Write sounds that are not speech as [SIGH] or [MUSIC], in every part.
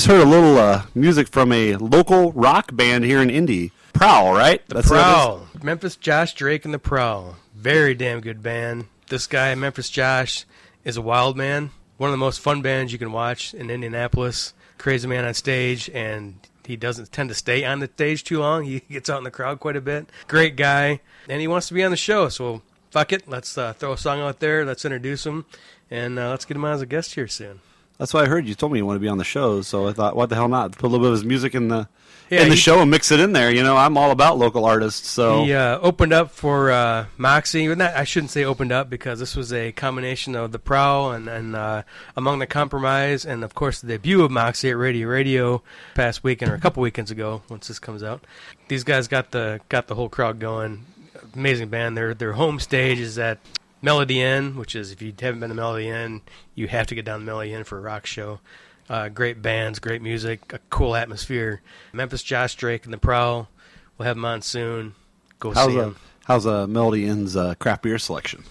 just heard a little uh, music from a local rock band here in Indy, Prowl, right? The That's who that is? Prowl. Memphis Josh Drake and the Prowl. Very damn good band. This guy, Memphis Josh, is a wild man. One of the most fun bands you can watch in Indianapolis. Crazy man on stage, and he doesn't tend to stay on the stage too long. He [LAUGHS] gets out in the crowd quite a bit. Great guy, and he wants to be on the show. So fuck it, let's uh, throw a song out there. Let's introduce him, and uh, let's get him on as a guest here soon. That's why I heard you told me you want to be on the show, so I thought, what the hell not? Put a little bit of his music in the Yeah, in the he- show and mix it in there. You know, I'm all about local artists, so He uh, opened up for uh, Moxie. Not, I shouldn't say opened up because this was a combination of the Prowl and, and uh, Among the Compromise, and of course the debut of Moxie at Radio Radio past weekend or a couple weekends ago. Once this comes out, these guys got the got the whole crowd going. Amazing band. Their their home stage is at Melody Inn, which is if you haven't been to Melody Inn, you have to get down to Melody Inn for a rock show. Uh, great bands, great music, a cool atmosphere. Memphis Josh Drake and the Prowl. We'll have them on soon. Go how's see a them. how's a Melody Inn's uh, craft beer selection?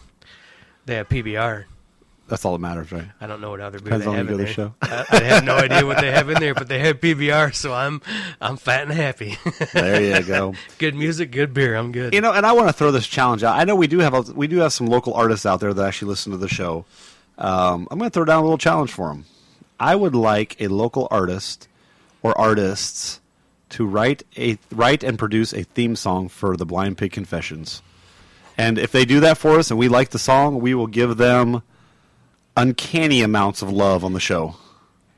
They have PBR. That's all that matters, right? I don't know what other beer Depends they have in there. show. I, I have no idea what they have in there, but they have PBR, so I'm I'm fat and happy. There you go. [LAUGHS] good music, good beer. I'm good. You know, and I want to throw this challenge out. I know we do have a, we do have some local artists out there that actually listen to the show. Um, I'm going to throw down a little challenge for them. I would like a local artist or artists to write a write and produce a theme song for the Blind Pig Confessions. And if they do that for us and we like the song, we will give them uncanny amounts of love on the show.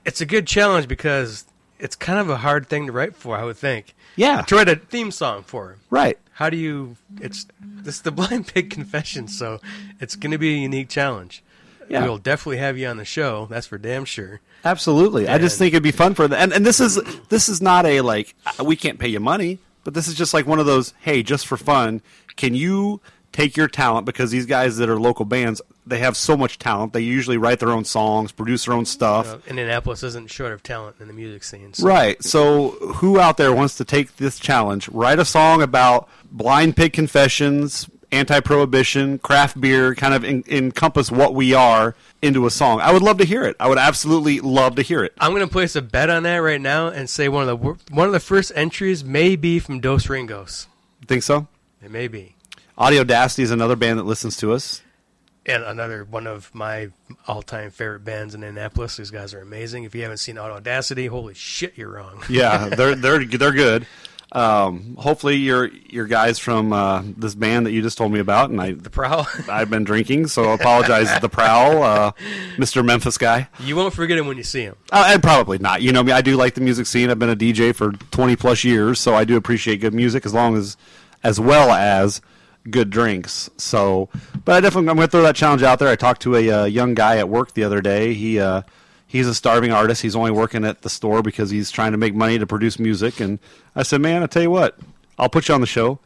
it's a good challenge because it's kind of a hard thing to write for. I would think. Yeah. To write a theme song for. Right. How do you? It's this is the [LAUGHS] Blind Pig Confession, so it's going to be a unique challenge. Yeah. We'll definitely have you on the show. That's for damn sure. Absolutely. I just think it'd be fun for them. And, and this is this is not a like uh, we can't pay you money, but this is just like one of those. Hey, just for fun, can you take your talent because these guys that are local bands, they have so much talent. They usually write their own songs, produce their own stuff. Indianapolis isn't short of talent in the music scene. So. Right. So, who out there wants to take this challenge? Write a song about blind pig confessions, anti-prohibition, craft beer, kind of en- encompass what we are into a song. I would love to hear it. I would absolutely love to hear it. I'm going to place a bet on that right now and say one of the one of the first entries may be from Dos Ringos. Think so? It may be. Audio Audacity is another band that listens to us. And another one of my all-time favorite bands in Indianapolis. These guys are amazing. If you haven't seen Audacity, holy shit, you're wrong. [LAUGHS] Yeah, they're they're they're good. Um, hopefully, your your guys from uh, this band that you just told me about, and I The Prowl. [LAUGHS] I've been drinking, so I apologize. the Prowl, uh, Mr. Memphis guy. you won't forget him when you see him. Uh, and probably not. You know me. I do like the music scene. I've been a DJ for twenty plus years, so I do appreciate good music as long as, as well as good drinks. So, but I definitely I'm going to throw that challenge out there. I talked to a uh, young guy at work the other day. He uh, he's a starving artist. He's only working at the store because he's trying to make money to produce music. And I said, man, I tell you what, I'll put you on the show.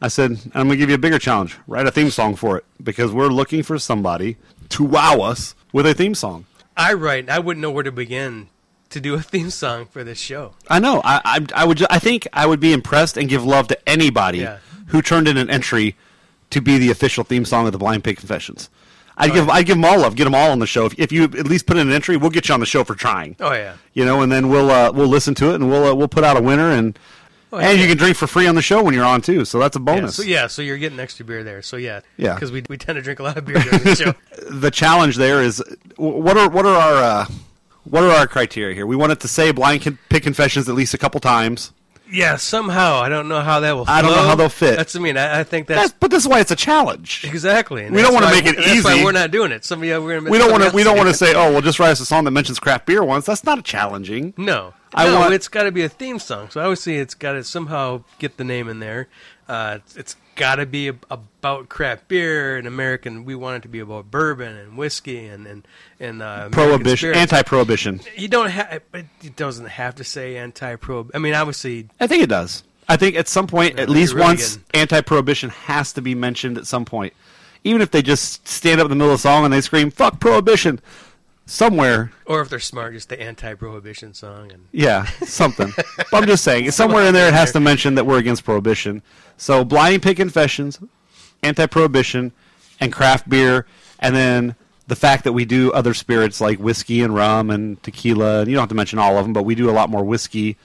I said, I'm going to give you a bigger challenge. Write a theme song for it because we're looking for somebody to wow us with a theme song. I write. I wouldn't know where to begin to do a theme song for this show. I know. I, I, I would. I think I would be impressed and give love to anybody Yeah. who turned in an entry to be the official theme song of the Blind Pig Confessions. I'd Oh, give. yeah. I'd give them all love. Get them all on the show. If, if you at least put in an entry, we'll get you on the show for trying. Oh yeah. You know, and then we'll uh, we'll listen to it and we'll uh, we'll put out a winner and Oh, and yeah. you can drink for free on the show when you're on too. So that's a Yeah, bonus. so yeah, so you're getting extra beer there. So yeah, Yeah. because we, we tend to drink a lot of beer during the [LAUGHS] show. The challenge there is what are what are our uh, what are our criteria here? We want it to say Blind Pig Confessions at least a couple times. Yeah, somehow I don't know how that will. I don't know how they'll fit. That's I mean I, I think that's That's, but this is why it's a challenge. exactly. and We don't wanna make it That's why easy. we're not doing it. Somebody we're gonna. we don't want to. We don't want to say, "Oh, well, just write us a song that mentions craft beer once." That's not a challenging. No, I no, want- it's got to be a theme song. So obviously it's got to somehow get the name in there. Uh, it's, it's got to be ab- about craft beer and American. We want it to be about bourbon and whiskey and and and uh, Prohibition, anti-prohibition. You don't have. It doesn't have to say anti-pro. I mean, obviously, I think it does. I think at some point, at least really once, getting- anti-prohibition has to be mentioned at some point. Even if they just stand up in the middle of the song and they scream "fuck prohibition," somewhere, or if they're smart, just the anti-prohibition song. And yeah, something. but I'm just saying, [LAUGHS] somewhere in there, it has to mention that we're against prohibition. So, blinding pig confessions, anti-prohibition, and craft beer, and then the fact that we do other spirits like whiskey and rum and tequila, and you don't have to mention all of them, but we do a lot more whiskey,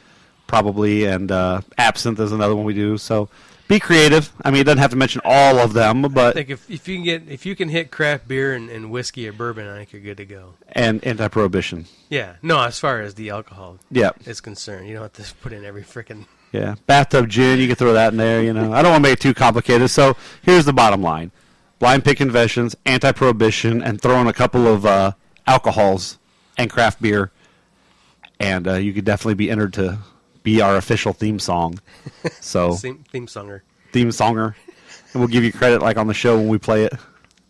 probably, and uh, absinthe is another one we do. So be creative. I mean, it doesn't have to mention all of them, I but think if, if you can get if you can hit craft beer and, and whiskey or bourbon, I think you're good to go. and anti-prohibition. Yeah, no, as far as the alcohol Yeah, is concerned, you don't have to [LAUGHS] put in every freaking. yeah. Bathtub gin, you can throw that in there. You know, I don't want to make it too complicated. So here's the bottom line: blind pig confessions, anti-prohibition, and throw in a couple of uh, alcohols and craft beer, and uh, you could definitely be entered to be our official theme song. [LAUGHS] So Theme, theme songer. theme songer, and we'll give you credit like on the show when we play it.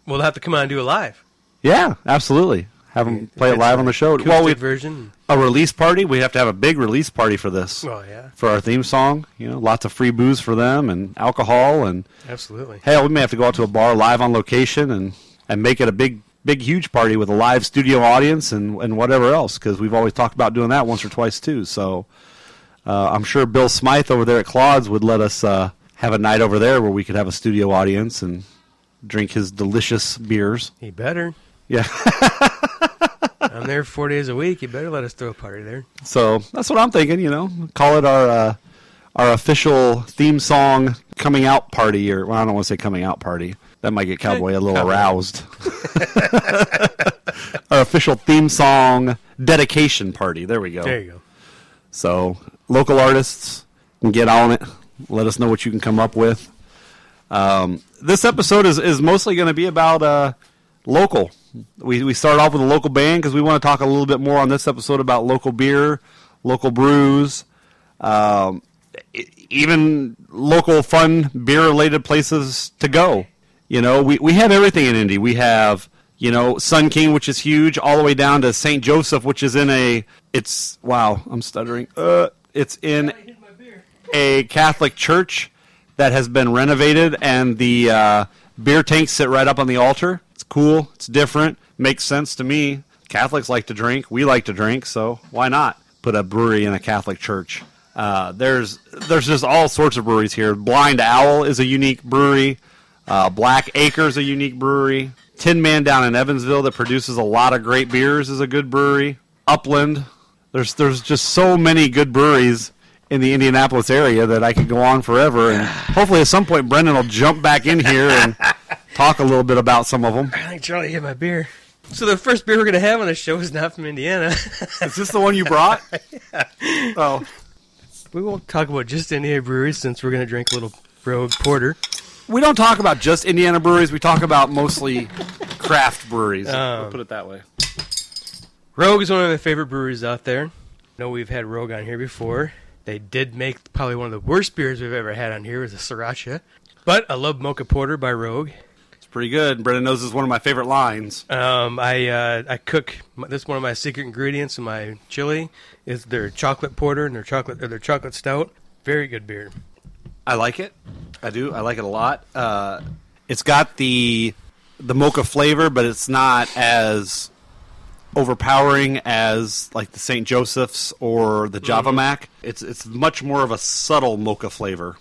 We'll have to come on and do it live. Yeah, absolutely. Have them play it live on the show. Well, we version. a release party. We have to have a big release party for this. Oh yeah, for our theme song. You know, lots of free booze for them and alcohol and absolutely. hell, we may have to go out to a bar live on location and and make it a big big huge party with a live studio audience and and whatever else because we've always talked about doing that once or twice too. So uh, I'm sure Bill Smythe over there at Claude's would let us uh, have a night over there where we could have a studio audience and drink his delicious beers. He better. Yeah. [LAUGHS] I'm there four days a week. You better let us throw a party there. So that's what I'm thinking. You know, call it our uh, our official theme song coming out party, or well, I don't want to say coming out party. That might get Cowboy a little Cowboy. aroused. [LAUGHS] our official theme song dedication party. There we go. There you go. So local artists can get on it. Let us know what you can come up with. Um, this episode is, is mostly going to be about uh, local. We we start off with a local band because we want to talk a little bit more on this episode about local beer, local brews, um, even local fun beer related places to go. You know, we, we have everything in Indy. We have, you know, Sun King, which is huge, all the way down to St. Joseph, which is in a, it's, wow, I'm stuttering. Uh, it's in a Catholic church that has been renovated, and the uh, beer tanks sit right up on the altar. It's cool. It's different. Makes sense to me. Catholics like to drink. We like to drink, so why not put a brewery in a Catholic church? Uh, there's there's just all sorts of breweries here. Blind Owl is a unique brewery. Uh, Black Acre is a unique brewery. Tin Man down in Evansville that produces a lot of great beers is a good brewery. Upland. There's there's just so many good breweries in the Indianapolis area that I could go on forever. And [SIGHS] hopefully at some point Brendan will jump back in here and [LAUGHS] talk a little bit about some of them. I think Charlie hit my beer. So the first beer we're gonna have on the show is not from Indiana. [LAUGHS] Is this the one you brought? [LAUGHS] Oh, we won't talk about just Indiana breweries since we're gonna drink a little Rogue Porter. we don't talk about just Indiana breweries. We talk about mostly craft breweries. Um, We'll put it that way. Rogue is one of my favorite breweries out there. I know we've had Rogue on here before. They did make probably one of the worst beers we've ever had on here was a Sriracha. But I love Mocha Porter by Rogue. It's pretty good. Brendan knows this is one of my favorite lines. Um, I uh, I cook this is one of my secret ingredients in my chili is their chocolate porter and their chocolate or their chocolate stout. Very good beer. I like it. I do. I like it a lot. Uh, it's got the the mocha flavor, but it's not as overpowering as like the St. Joseph's or the Java Mac. It's it's much more of a subtle mocha flavor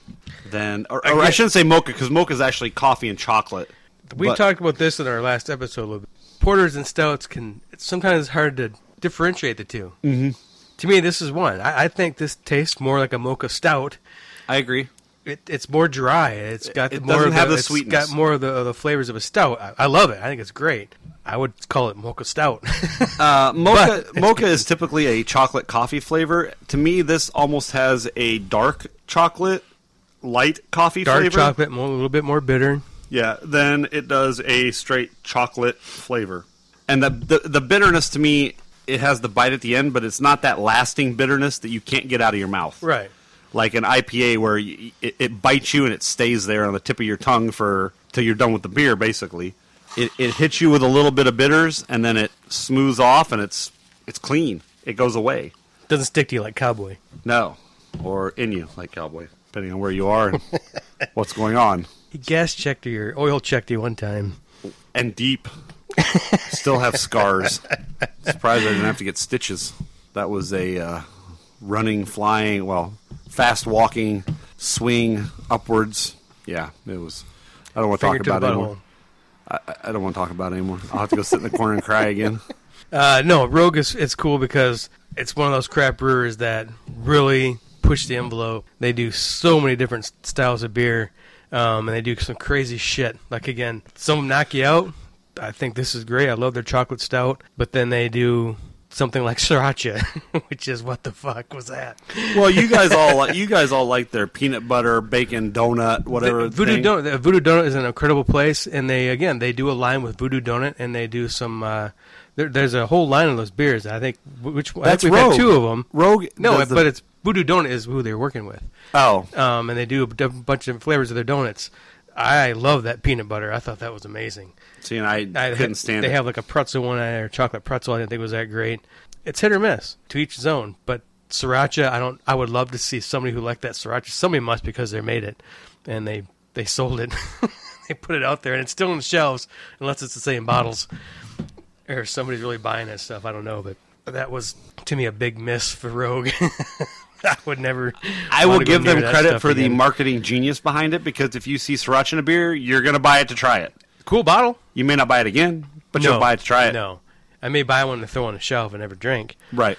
than, or, or I get- shouldn't say mocha because mocha is actually coffee and chocolate. We But- talked about this in our last episode. A little bit. Porters and stouts can it's sometimes hard to differentiate the 2 Mm-hmm. To me, this is one. I, I think this tastes more like a mocha stout. I agree. It, it's more dry. It's got It more doesn't of have the it's sweetness. got more of the, of the flavors of a stout. I, I love it. I think it's great. I would call it mocha stout. [LAUGHS] Uh, mocha mocha is typically a chocolate coffee flavor. To me, this almost has a dark chocolate, light coffee Dark flavor. chocolate, more, a little bit more bitter. Yeah, then it does a straight chocolate flavor. And the, the the bitterness to me, it has the bite at the end, but it's not that lasting bitterness that you can't get out of your mouth. Right. Like an IPA where you, it, it bites you and it stays there on the tip of your tongue for till you're done with the beer. Basically, it it hits you with a little bit of bitters and then it smooths off and it's it's clean. It goes away. Doesn't stick to you like cowboy. No, or in you like cowboy, depending on where you are and [LAUGHS] what's going on. He gas checked you or oil checked you one time. and deep. Still have scars. Surprised I didn't have to get stitches. That was a uh, running, flying, well, fast walking, swing upwards. Yeah, it was. I don't want to talk to about it anymore. butthole. I, I don't want to talk about it anymore. I'll have to go sit in the corner and cry again. [LAUGHS] Uh, no, Rogue is it's cool because it's one of those crap brewers that really push the envelope. They do so many different styles of beer, um, and they do some crazy shit. Like again, some knock you out. I think this is great. I love their chocolate stout, but then they do something like sriracha, [LAUGHS] which is what the fuck was that? Well, you guys all like, you guys all like their peanut butter bacon donut whatever. The Voodoo thing. Donut, the Voodoo Donut is an incredible place, and they again they do a line with Voodoo Donut, and they do some. Uh, there, there's a whole line of those beers. I think which I That's think we've Rogue. had two of them. Rogue. No, the- but it's Voodoo Donut is who they're working with, oh, um, and they do a bunch of flavors of their donuts. I love that peanut butter. I thought that was amazing. see, and I, I couldn't stand They it. have like a pretzel one or chocolate pretzel. I didn't think was that great. It's hit or miss to each his own. But sriracha, I don't. I would love to see somebody who liked that sriracha. Somebody must because they made it and they they sold it. [LAUGHS] they put it out there and it's still on the shelves unless it's the same bottles or somebody's really buying that stuff. I don't know, but that was to me a big miss for Rogue. [LAUGHS] I [LAUGHS] would never. I will give them credit for the marketing genius behind it because if you see sriracha in a beer, you're going to buy it to try it. cool bottle. You may not buy it again, but you'll buy it to try it. No, I may buy one to throw on a shelf and never drink. Right.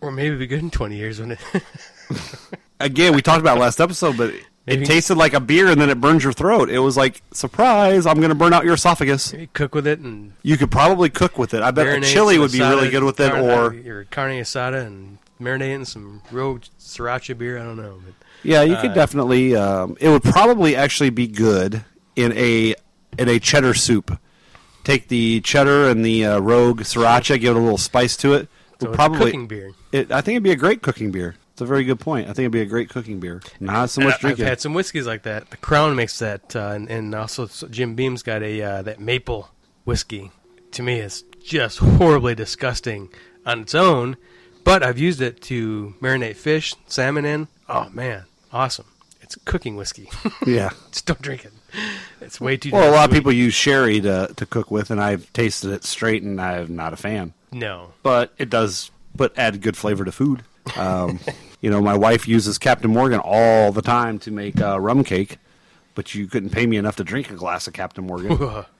Or maybe be good in 20 years when it. [LAUGHS] Again, we talked about last episode, but [LAUGHS] it tasted like a beer and then it burns your throat. It was like, surprise, I'm going to burn out your esophagus. maybe cook with it and. You could probably cook with it. I bet a chili would be really good with it, or your carne asada and marinate in some rogue sriracha beer. I don't know, but yeah, you could Uh, definitely. Um, it would probably actually be good in a in a cheddar soup. Take the cheddar and the uh, rogue sriracha, give it a little spice to it. so it's probably, cooking beer. it, I think it'd be a great cooking beer. It's a very good point. I think it'd be a great cooking beer. Not so much And I- I've had some whiskeys like that. The Crown makes that, uh, and, and also Jim Beam's got a uh, that maple whiskey. To me, it's just horribly disgusting on its own, but I've used it to marinate fish, salmon in. Oh man, awesome! It's cooking whiskey. [LAUGHS] yeah. Just don't drink it. It's way too. Well, a lot of people use sherry to to cook with, and I've tasted it straight, and I'm not a fan. No, But it does put add good flavor to food. Um, [LAUGHS] you know, my wife uses Captain Morgan all the time to make uh, rum cake, but you couldn't pay me enough to drink a glass of Captain Morgan. [LAUGHS]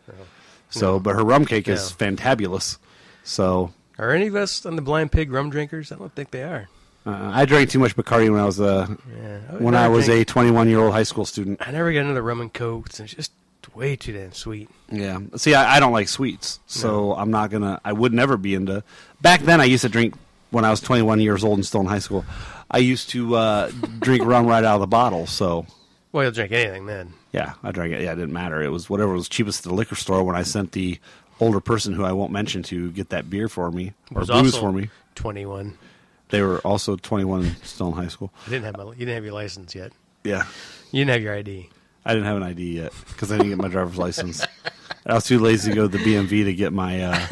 So, but her rum cake is fantabulous. So, are any of us on the Blind Pig rum drinkers? I don't think they are. uh, I drank too much Bacardi when I was uh, Yeah, when I was drink- a 21 year old high school student. I never got into the rum and cokes. It's just way too damn sweet. Yeah. See, I, I don't like sweets, so I'm not gonna. I would never be into. Back then, I used to drink when I was 21 years old and still in high school. I used to uh, [LAUGHS] drink rum right out of the bottle. So Well, you'll drink anything then. yeah, I drank it. Yeah, it didn't matter. It was whatever was cheapest at the liquor store. When I sent the older person who I won't mention to get that beer for me or booze for me, Twenty-one. they were also 21, still in high school. You didn't have my, you didn't have your license yet. Yeah. You didn't have your ID. I didn't have an ID yet because I didn't get my driver's license. I was too lazy to go to the BMV to get my uh,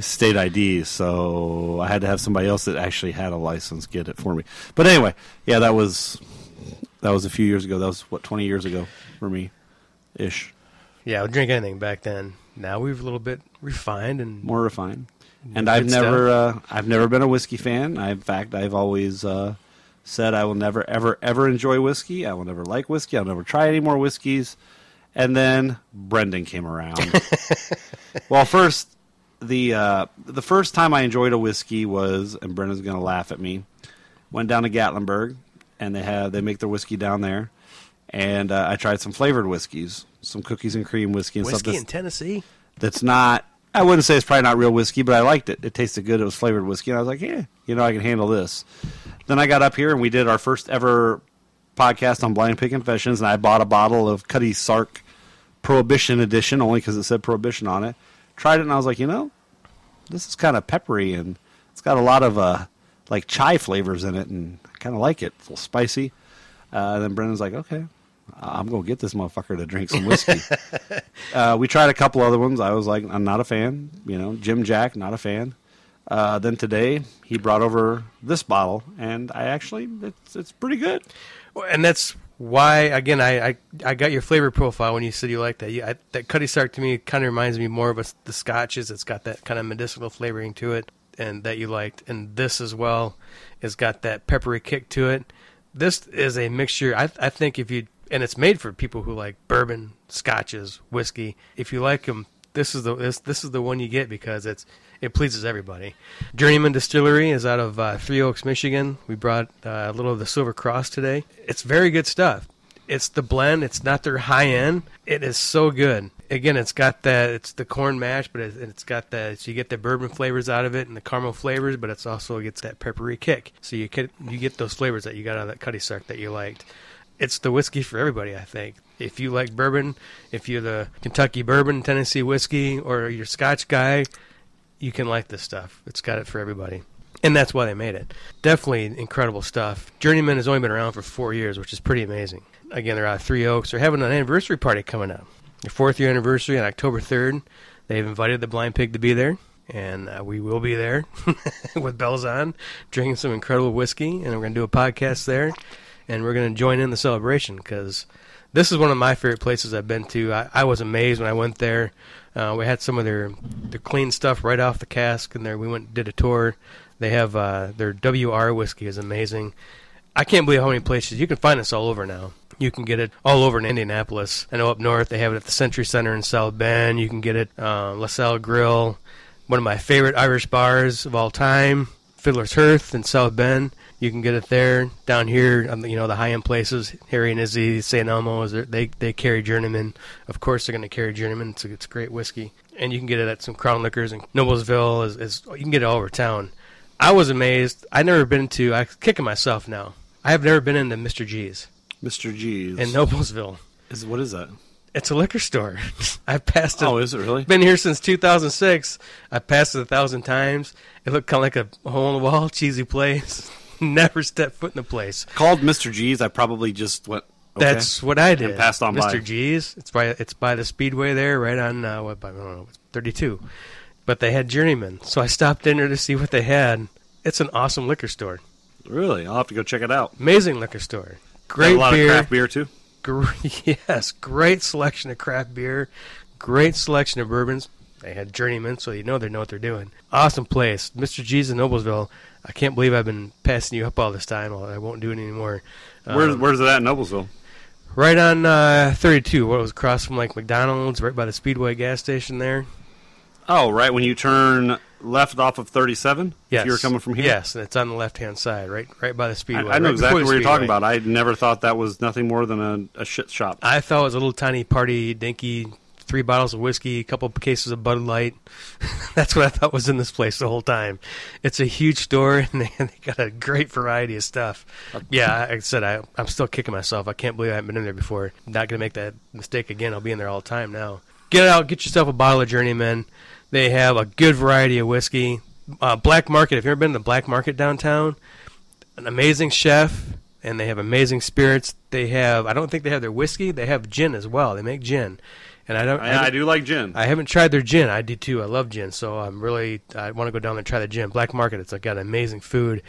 state ID, so I had to have somebody else that actually had a license get it for me. But anyway, yeah, that was that was a few years ago. That was what twenty years ago for me, ish. Yeah, I would drink anything back then. Now we've a little bit refined and More refined. And I've never uh. I've never been a whiskey fan. I, in fact, I've always uh, said I will never ever ever enjoy whiskey. I will never like whiskey. I'll never try any more whiskeys. And then Brendan came around. [LAUGHS] well, first the uh, the first time I enjoyed a whiskey was, and Brendan's going to laugh at me. Went down to Gatlinburg, and they have they make their whiskey down there, and uh, I tried some flavored whiskeys, some cookies and cream whiskey and stuff. whiskey in Tennessee. that's not I wouldn't say it's probably not real whiskey, but I liked it. It tasted good. It was flavored whiskey, and I was like, yeah, you know, I can handle this. Then I got up here and we did our first ever podcast on Blind Pig Confessions, and I bought a bottle of Cutty Sark Prohibition Edition only because it said Prohibition on it. Tried it, and I was like, you know, this is kind of peppery and it's got a lot of uh, like chai flavors in it, and I kind of like it. It's a little spicy. Uh, and then Brendan's like, okay, I'm gonna get this motherfucker to drink some whiskey. [LAUGHS] uh, we tried a couple other ones. I was like, I'm not a fan. You know, Jim Jack, not a fan. Uh, then today he brought over this bottle, and I actually it's it's pretty good. And that's why, again, I, I I got your flavor profile when you said you like that. You, I, that Cutty Sark to me kind of reminds me more of a, the scotches. It's got that kind of medicinal flavoring to it, and that you liked. And this as well has got that peppery kick to it. This is a mixture. I I think if you and it's made for people who like bourbon, scotches, whiskey. If you like them, this is the this this is the one you get because it's it pleases everybody. Journeyman Distillery is out of uh, Three Oaks, Michigan. We brought uh, a little of the Silver Cross today. It's very good stuff. It's the blend. It's not their high end. It is so good. Again, it's got that. It's the corn mash, but it, it's got that. So you get the bourbon flavors out of it and the caramel flavors, but it's also gets that peppery kick. So you get you get those flavors that you got out of that cutty sark that you liked. It's the whiskey for everybody, I think. If you like bourbon, if you're the Kentucky bourbon, Tennessee whiskey, or you're Scotch guy, you can like this stuff. It's got it for everybody. And that's why they made it. Definitely incredible stuff. Journeyman has only been around for four years, which is pretty amazing. Again, they're out of Three Oaks. They're having an anniversary party coming up. Their fourth year anniversary on October 3rd. They've invited the Blind Pig to be there, and uh, we will be there [LAUGHS] with bells on, drinking some incredible whiskey, and we're going to do a podcast there, and we're going to join in the celebration because this is one of my favorite places I've been to. I, I was amazed when I went there. Uh, we had some of their their clean stuff right off the cask, and there we went and did a tour. They have uh, their WR whiskey is amazing. I can't believe how many places you can find this all over now. You can get it all over in Indianapolis. I know up north they have it at the Century Center in South Bend. You can get it uh, LaSalle Grill, one of my favorite Irish bars of all time, Fiddler's Hearth in South Bend. You can get it there. Down here, um, you know, the high end places, Harry and Izzy, St. Elmo, is there, they they carry Journeyman. Of course, they're going to carry Journeyman. It's, it's great whiskey, and you can get it at some Crown Liquors and Noblesville. Is, is you can get it all over town. I was amazed. I never been to. I'm kicking myself now. I have never been into Mr. G's Mr. G's. in Noblesville. is what is that? It's a liquor store. [LAUGHS] I've passed it. Oh, is it really? Been here since 2006. I passed it a thousand times. It looked kind of like a hole in the wall, [LAUGHS] cheesy place. [LAUGHS] Never stepped foot in the place. Called Mr. G's. I probably just went. Okay. That's what I did. And passed on by Mr. by. G's. It's by it's by the Speedway there, right on uh, what I don't know, 32. But they had Journeyman, so I stopped in there to see what they had. It's an awesome liquor store. really. I'll have to go check it out. Amazing liquor store. Great a lot beer. of craft beer too. Great, [LAUGHS] yes, great selection of craft beer, great selection of bourbons. They had Journeyman, so you know they know what they're doing. Awesome place, Mr. G's in Noblesville. I can't believe I've been passing you up all this time. I won't do it anymore. Where's Um, Where's it at in Noblesville? right on uh, 32. What was across from like McDonald's, right by the Speedway gas station there. Oh, right when you turn left off of 37. Yes, If you were coming from here. Yes, and it's on the left hand side, right, right by the Speedway. I know right exactly what you're talking about. I never thought that was nothing more than a, a shit shop. I thought it was a little tiny party dinky, three bottles of whiskey, a couple cases of Bud Light. [LAUGHS] That's what I thought was in this place the whole time. It's a huge store, [LAUGHS] and they, they got a great variety of stuff. Yeah, like I said, I, I'm still kicking myself. I can't believe I haven't been in there before. not going to make that mistake again. I'll be in there all the time now. Get out, get yourself a bottle of Journeyman. They have a good variety of whiskey. Uh, Black Market, if you've ever been to the Black Market downtown, an amazing chef and they have amazing spirits. They have I don't think they have their whiskey, they have gin as well. They make gin. And I don't I, I do like gin. I haven't tried their gin. I do too. I love gin, so I'm really I want to go down there and try the gin. Black Market, It's got amazing food.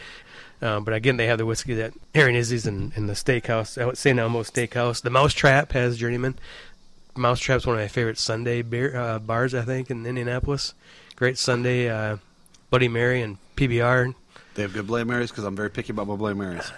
Um, but again, they have the whiskey that Harry and Izzy's in, in the steakhouse, uh, St. Elmo Steakhouse. The Mousetrap has Journeyman. Mousetrap's one of my favorite Sunday beer uh, bars, I think, in Indianapolis. Great Sunday, uh, Bloody Mary and PBR. they have good Bloody Marys because I'm very picky about my Bloody Marys.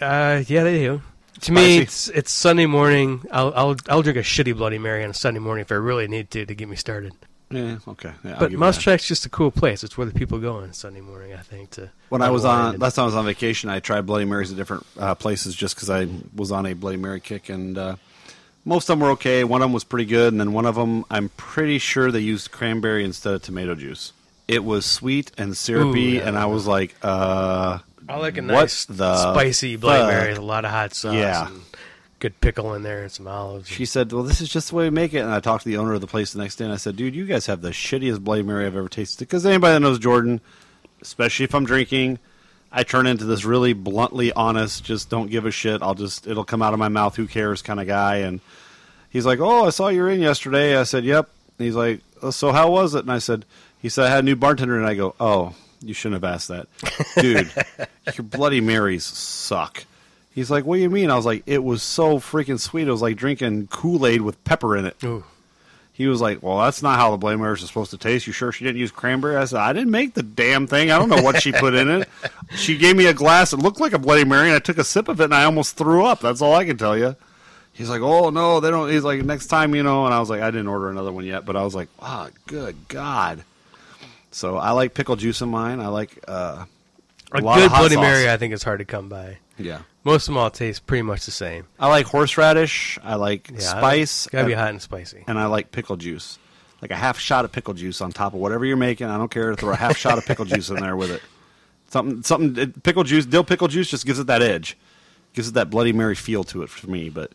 Uh, yeah, they do. To me, it's it's Sunday morning. I'll I'll I'll drink a shitty Bloody Mary on a Sunday morning if I really need to to get me started. Yeah, okay. Yeah, but you just a cool place. It's where the people go on Sunday morning. I think to When I was on and- last time I was on vacation, I tried Bloody Marys at different uh, places just because I was on a Bloody Mary kick, and uh, most of them were okay. One of them was pretty good, and then one of them I'm pretty sure they used cranberry instead of tomato juice. It was sweet and syrupy, Ooh, yeah. and I was like, uh, I like a nice the spicy Bloody fuck? Mary with a lot of hot sauce. Yeah. and good pickle in there and some olives. She said, "Well, this is just the way we make it." And I talked to the owner of the place the next day, and I said, "Dude, you guys have the shittiest Bloody Mary I've ever tasted." Because anybody that knows Jordan, especially if I'm drinking, I turn into this really bluntly honest, just don't give a shit. I'll just it'll come out of my mouth. Who cares? Kind of guy. And he's like, "Oh, I saw you were in yesterday." I said, "Yep." And he's like, "Oh, "So how was it?" And I said, "He said I had a new bartender." And I go, "Oh, you shouldn't have asked that, dude. [LAUGHS] your Bloody Marys suck." He's like, "What do you mean?" I was like, "It was so freaking sweet. It was like drinking Kool Aid with pepper in it." Ooh. He was like, "Well, that's not how the Bloody Marys are supposed to taste. You sure she didn't use cranberry?" I said, "I didn't make the damn thing. I don't know what she put in it. [LAUGHS] She gave me a glass. It looked like a Bloody Mary, and I took a sip of it, and I almost threw up. That's all I can tell you." He's like, "Oh no, they don't." He's like, "Next time, you know." And I was like, "I didn't order another one yet," but I was like, "Ah, good God!" So I like pickle juice in mine. I like uh, A, lot good Bloody sauce. Mary, I think, is hard to come by. Yeah, Most of them all taste pretty much the same. I like horseradish. I like Yeah, spice. Gotta be hot and spicy. and I like pickle juice. Like a half shot of pickle juice on top of whatever you're making. I don't care. To throw a half shot of pickle juice in there with it. [LAUGHS] Something, something. Pickle juice, dill pickle juice, just gives it that edge, gives it that Bloody Mary feel to it for me. But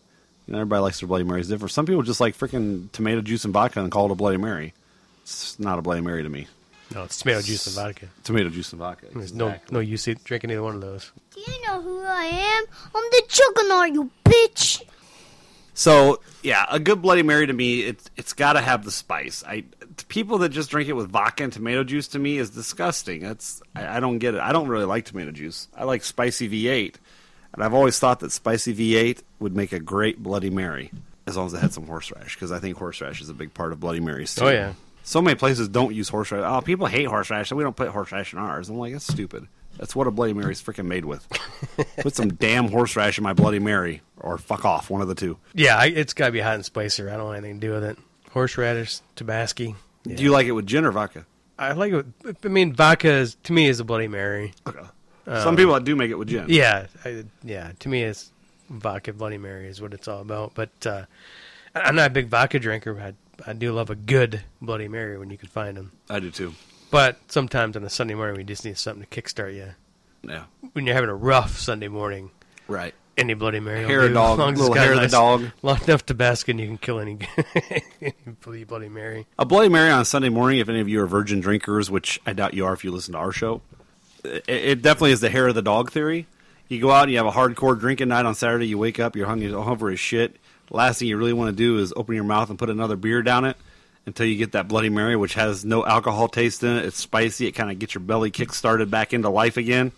you know, everybody likes their Bloody Marys different. Some people just like freaking tomato juice and vodka and call it a Bloody Mary. It's not a Bloody Mary to me. No, it's tomato juice and vodka. Tomato juice and vodka. There's no Exactly. no use in drinking either one of those. Do you know who I am? I'm the Juggernaut, you bitch! So yeah, a good Bloody Mary to me, it's it's got to have the spice. I people that just drink it with vodka and tomato juice to me is disgusting. That's I, I don't get it. I don't really like tomato juice. I like spicy V8, and I've always thought that spicy V8 would make a great Bloody Mary as long as it had some horseradish because I think horseradish is a big part of Bloody Marys too. Oh, yeah. So many places don't use horseradish. Oh, people hate horseradish, so we don't put horseradish in ours. I'm like, that's stupid. That's what a Bloody Mary is freaking made with. [LAUGHS] put some damn horseradish in my Bloody Mary, or fuck off, one of the two. Yeah, I, it's gotta be hot and spicy. I don't want anything to do with it. Horseradish, Tabasco. Yeah. Do you like it with gin or vodka? I like it. I mean, vodka is to me is a Bloody Mary. Okay. Some people do make it with gin. Yeah, I, yeah. To me, it's vodka Bloody Mary is what it's all about. But uh, I'm not a big vodka drinker. But I, I do love a good Bloody Mary when you can find them. I do too. But sometimes on a Sunday morning, we just need something to kickstart you. Yeah. When you're having a rough Sunday morning, Right. any Bloody Mary, will Hair of do, dog, long little hair of the nice- dog. long enough to bask and you can kill any, [LAUGHS] any Bloody Mary. A Bloody Mary on Sunday morning, if any of you are virgin drinkers, which I doubt you are if you listen to our show, it, it definitely is the hair of the dog theory. You go out and you have a hardcore drinking night on Saturday, you wake up, you're hungry, hungover as shit. Last thing you really want to do is open your mouth and put another beer down it until you get that Bloody Mary, which has no alcohol taste in it. It's spicy. It kind of gets your belly kick started back into life again.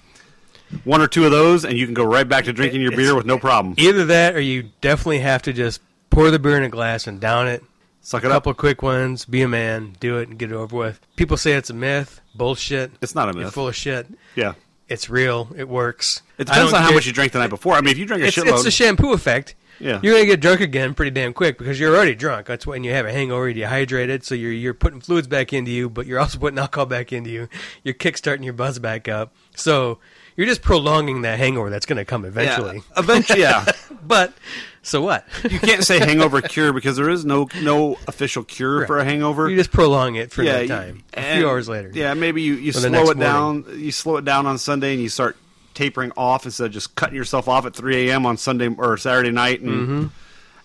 One or two of those, and you can go right back to drinking your beer with no problem. Either that, or you definitely have to just pour the beer in a glass and down it. Suck A it up. couple quick ones, be a man, do it, and get it over with. People say it's a myth, bullshit. It's not a myth. You're full of shit. Yeah. It's real. It works. It depends on how care- much you drank the night before. I mean, if you drink a It's, shitload, it's the shampoo effect. Yeah. You're gonna get drunk again pretty damn quick because you're already drunk. That's when you have a hangover, you're dehydrated, so you're you're putting fluids back into you, but you're also putting alcohol back into you. You're kickstarting your buzz back up. So you're just prolonging that hangover that's gonna come eventually. Yeah, eventually, yeah. [LAUGHS] But so what? you can't say hangover cure because there is no no official cure for a hangover. you just prolong it for yeah, that you- time. a and- few hours later. Yeah, maybe you, you slow it down. You slow it down on Sunday and you start tapering off instead of just cutting yourself off at 3 a.m. on Sunday or Saturday night and Mm-hmm.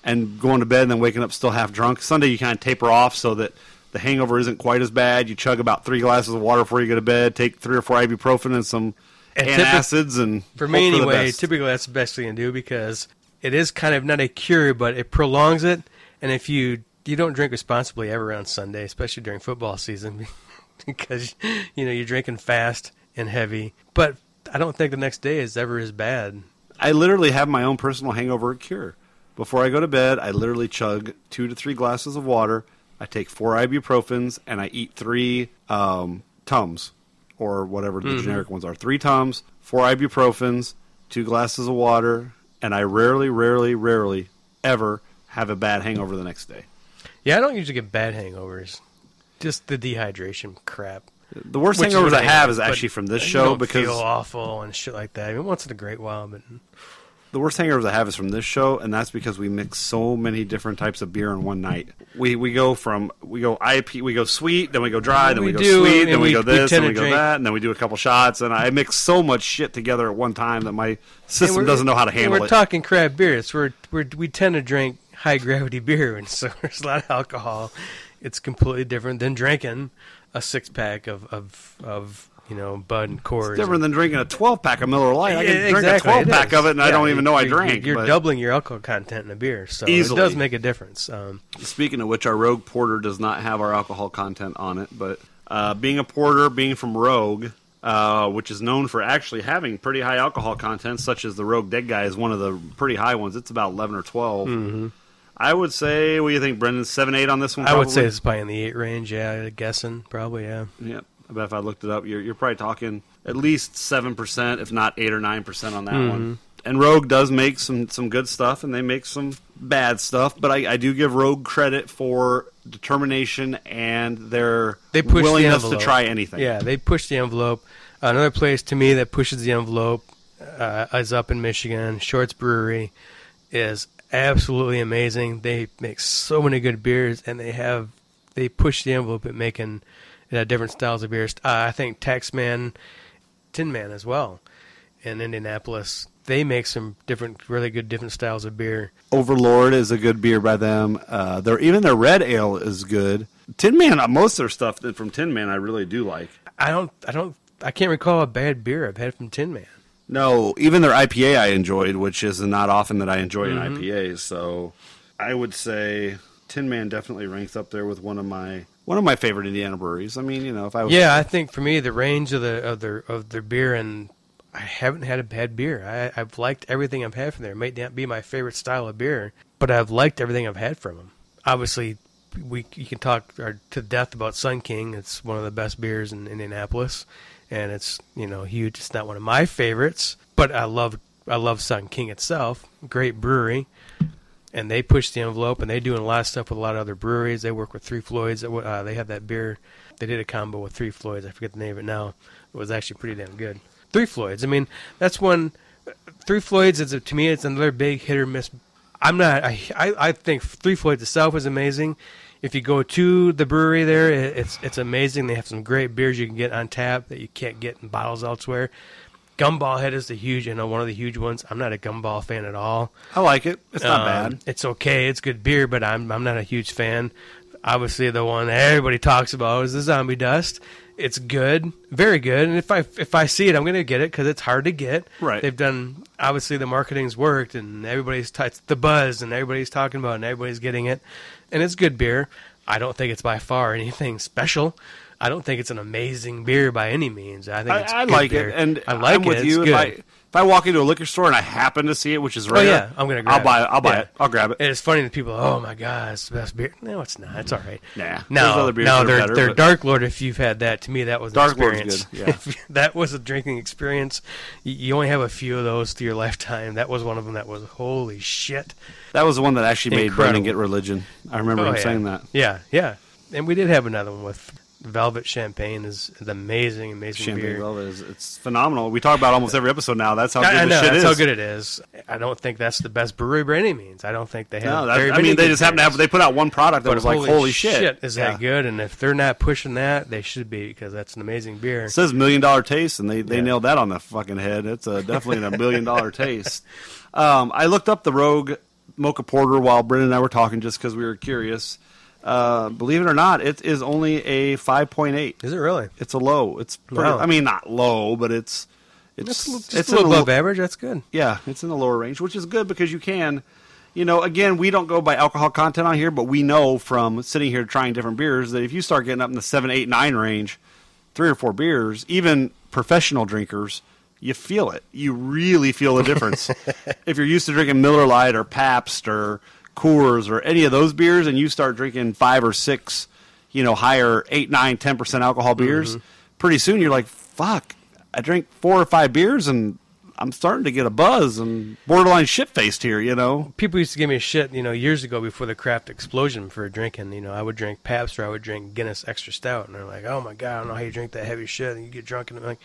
and going to bed and then waking up still half drunk. Sunday you kind of taper off so that the hangover isn't quite as bad. You chug about three glasses of water before you go to bed. Take three or four ibuprofen and some And typi- antacids and For me, anyway, typically that's the best thing to do because it is kind of not a cure, but it prolongs it. And if you you don't drink responsibly ever on Sunday, especially during football season, [LAUGHS] because you know you're drinking fast and heavy. But I don't think the next day is ever as bad. I literally have my own personal hangover cure. Before I go to bed, I literally chug two to three glasses of water. I take four ibuprofens and I eat three um, Tums or whatever the mm-hmm. generic ones are. Three Tums, four ibuprofens, two glasses of water, and I rarely, rarely, rarely ever have a bad hangover the next day. Yeah, I don't usually get bad hangovers. Just the dehydration crap. The worst Which hangovers I have is actually from this show because feel awful and shit like that. I mean, once in a great while, but The worst hangovers I have is from this show, and that's because we mix so many different types of beer in one night. We we go from we go IP, we go sweet, then we go dry, then we, We go do, sweet, then we, we- go this, then we go drink- that, and then we do a couple shots, and I mix so much shit together at one time that my system doesn't know how to and handle We're it. talking craft beers. We're, we're we tend to drink high gravity [LAUGHS] beer, and so there's a lot of alcohol. It's completely different than drinking a six pack of of, of you know Bud and Coors. it's different than drinking a twelve pack of Miller Lite. I can Yeah, drink exactly, a twelve pack of it, and I don't even know I you're- drank. You're but doubling your alcohol content in a beer, so Easily. it does make a difference. Um, Speaking of which, our Rogue Porter does not have our alcohol content on it, but uh, being a porter, being from Rogue, uh, which is known for actually having pretty high alcohol content, such as the Rogue Dead Guy is one of the pretty high ones. It's about eleven or 12 Mm-hmm. I would say, what do you think, Brendan? Seven, eight on this one. I would say it's probably in the eight range. Yeah, guessing probably. Yeah. Yeah, I bet if I looked it up, you're, you're probably talking at least seven percent, if not eight or nine percent on that Mm-hmm. one. And Rogue does make some some good stuff, and they make some bad stuff, but I, I do give Rogue credit for determination and their They push the willingness to envelope. try anything. Yeah, they push the envelope. Another place to me that pushes the envelope uh, is up in Michigan. Shorts Brewery is absolutely amazing. They make so many good beers, and they have they push the envelope at making uh, different styles of beers. Uh, I think Taxman, Tin Man as well, in Indianapolis. They make some different, really good different styles of beer. Overlord is a good beer by them. Uh, their even their red ale is good. Tin Man, uh, most of their stuff from Tin Man, I really do like. I don't, I don't, I can't recall a bad beer I've had from Tin Man. No, even their IPA I enjoyed, which is not often that I enjoy Mm-hmm. an IPA. So I would say Tin Man definitely ranks up there with one of my one of my favorite Indiana breweries. I mean, you know, if I was Yeah, I think for me the range of the of their of their beer and I haven't had a bad beer. I, I've liked everything I've had from there. It may not be my favorite style of beer, but I've liked everything I've had from them. Obviously, we you can talk uh, to death about Sun King. It's one of the best beers in Indianapolis, and it's you know huge. It's not one of my favorites, but I love I love Sun King itself. Great brewery and they push the envelope and they're doing a lot of stuff with a lot of other breweries. They work with Three Floyds. Uh, they have that beer. They did a combo with Three Floyds. I forget the name of it now. It was actually pretty damn good. Three Floyds. I mean, that's one. Three Floyds is a, to me. It's another big hit or miss. I'm not. I I, think Three Floyds itself is amazing. If you go to the brewery there, it, it's it's amazing. They have some great beers you can get on tap that you can't get in bottles elsewhere. Gumball Head is the huge, you know, one of the huge ones. I'm not a Gumball fan at all. I like it. It's not Um, bad. It's okay. It's good beer, but I'm I'm not a huge fan. Obviously, the one that everybody talks about is the Zombie Dust. It's good, very good. And if I if I see it, I'm gonna get it because it's hard to get. Right. They've done obviously the marketing's worked, and everybody's t- it's the buzz, and everybody's talking about, it, and everybody's getting it, and it's good beer. I don't think it's by far anything [LAUGHS] special. I don't think it's an amazing beer by any means. I think I, it's I good like beer. it, and I like am it. with you. If I if I walk into a liquor store and I happen to see it, which is oh, rare, Oh yeah, I'm gonna. Grab I'll buy it. I'll buy Yeah. it. I'll grab it. And it's funny that people, oh my god, it's the best beer. No, it's not. It's all right. Nah, no, other beers no, that are they're, better, they're Dark Lord. If you've had that, to me, that was an Dark Lord's good, yeah. [LAUGHS] that was a drinking experience. You, only have a few of those through your lifetime. That was one of them. That was holy shit. That was the one that actually made Incredible. get religion. I remember Oh, him yeah. saying that. Yeah, yeah. And we did have another one with Velvet Champagne. is is amazing, amazing Champagne beer. Velvet is it's phenomenal. We talk about almost every episode now. That's how good I, I the know shit that's is. how good it is. I don't think that's the best brewery by any means. I don't think they have. No, I mean they just happen to have. They put out one product that But was like, holy shit, is Yeah. that good? And if they're not pushing that, they should be because that's an amazing beer. It says million dollar taste, and they, they Yeah. nailed that on the fucking head. It's a, definitely a million dollar taste. Um, I looked up the Rogue Mocha Porter while Brendan and I were talking, just because we were curious. Uh, believe it or not, it is only a five point eight. Is it really? It's a low. It's pretty, Wow. I mean not low, but it's it's It's, just it's a little in the above average. That's good. Yeah, it's in the lower range, which is good because you can, you know, again, we don't go by alcohol content on here, but we know from sitting here trying different beers that if you start getting up in the seven, eight, nine range, three or four beers, even professional drinkers, you feel it. You really feel the difference. [LAUGHS] if you're used to drinking Miller Lite or Pabst or Coors or any of those beers, and you start drinking five or six, you know, higher eight, nine, ten percent alcohol beers, mm-hmm. pretty soon you're like, fuck, I drink four or five beers and I'm starting to get a buzz and borderline shit faced here, you know. People used to give me shit, you know, years ago before the craft explosion for drinking. You know, I would drink Pabst or I would drink Guinness Extra Stout, and they're like, "Oh my god, I don't know how you drink that heavy shit and you get drunk." And I'm like,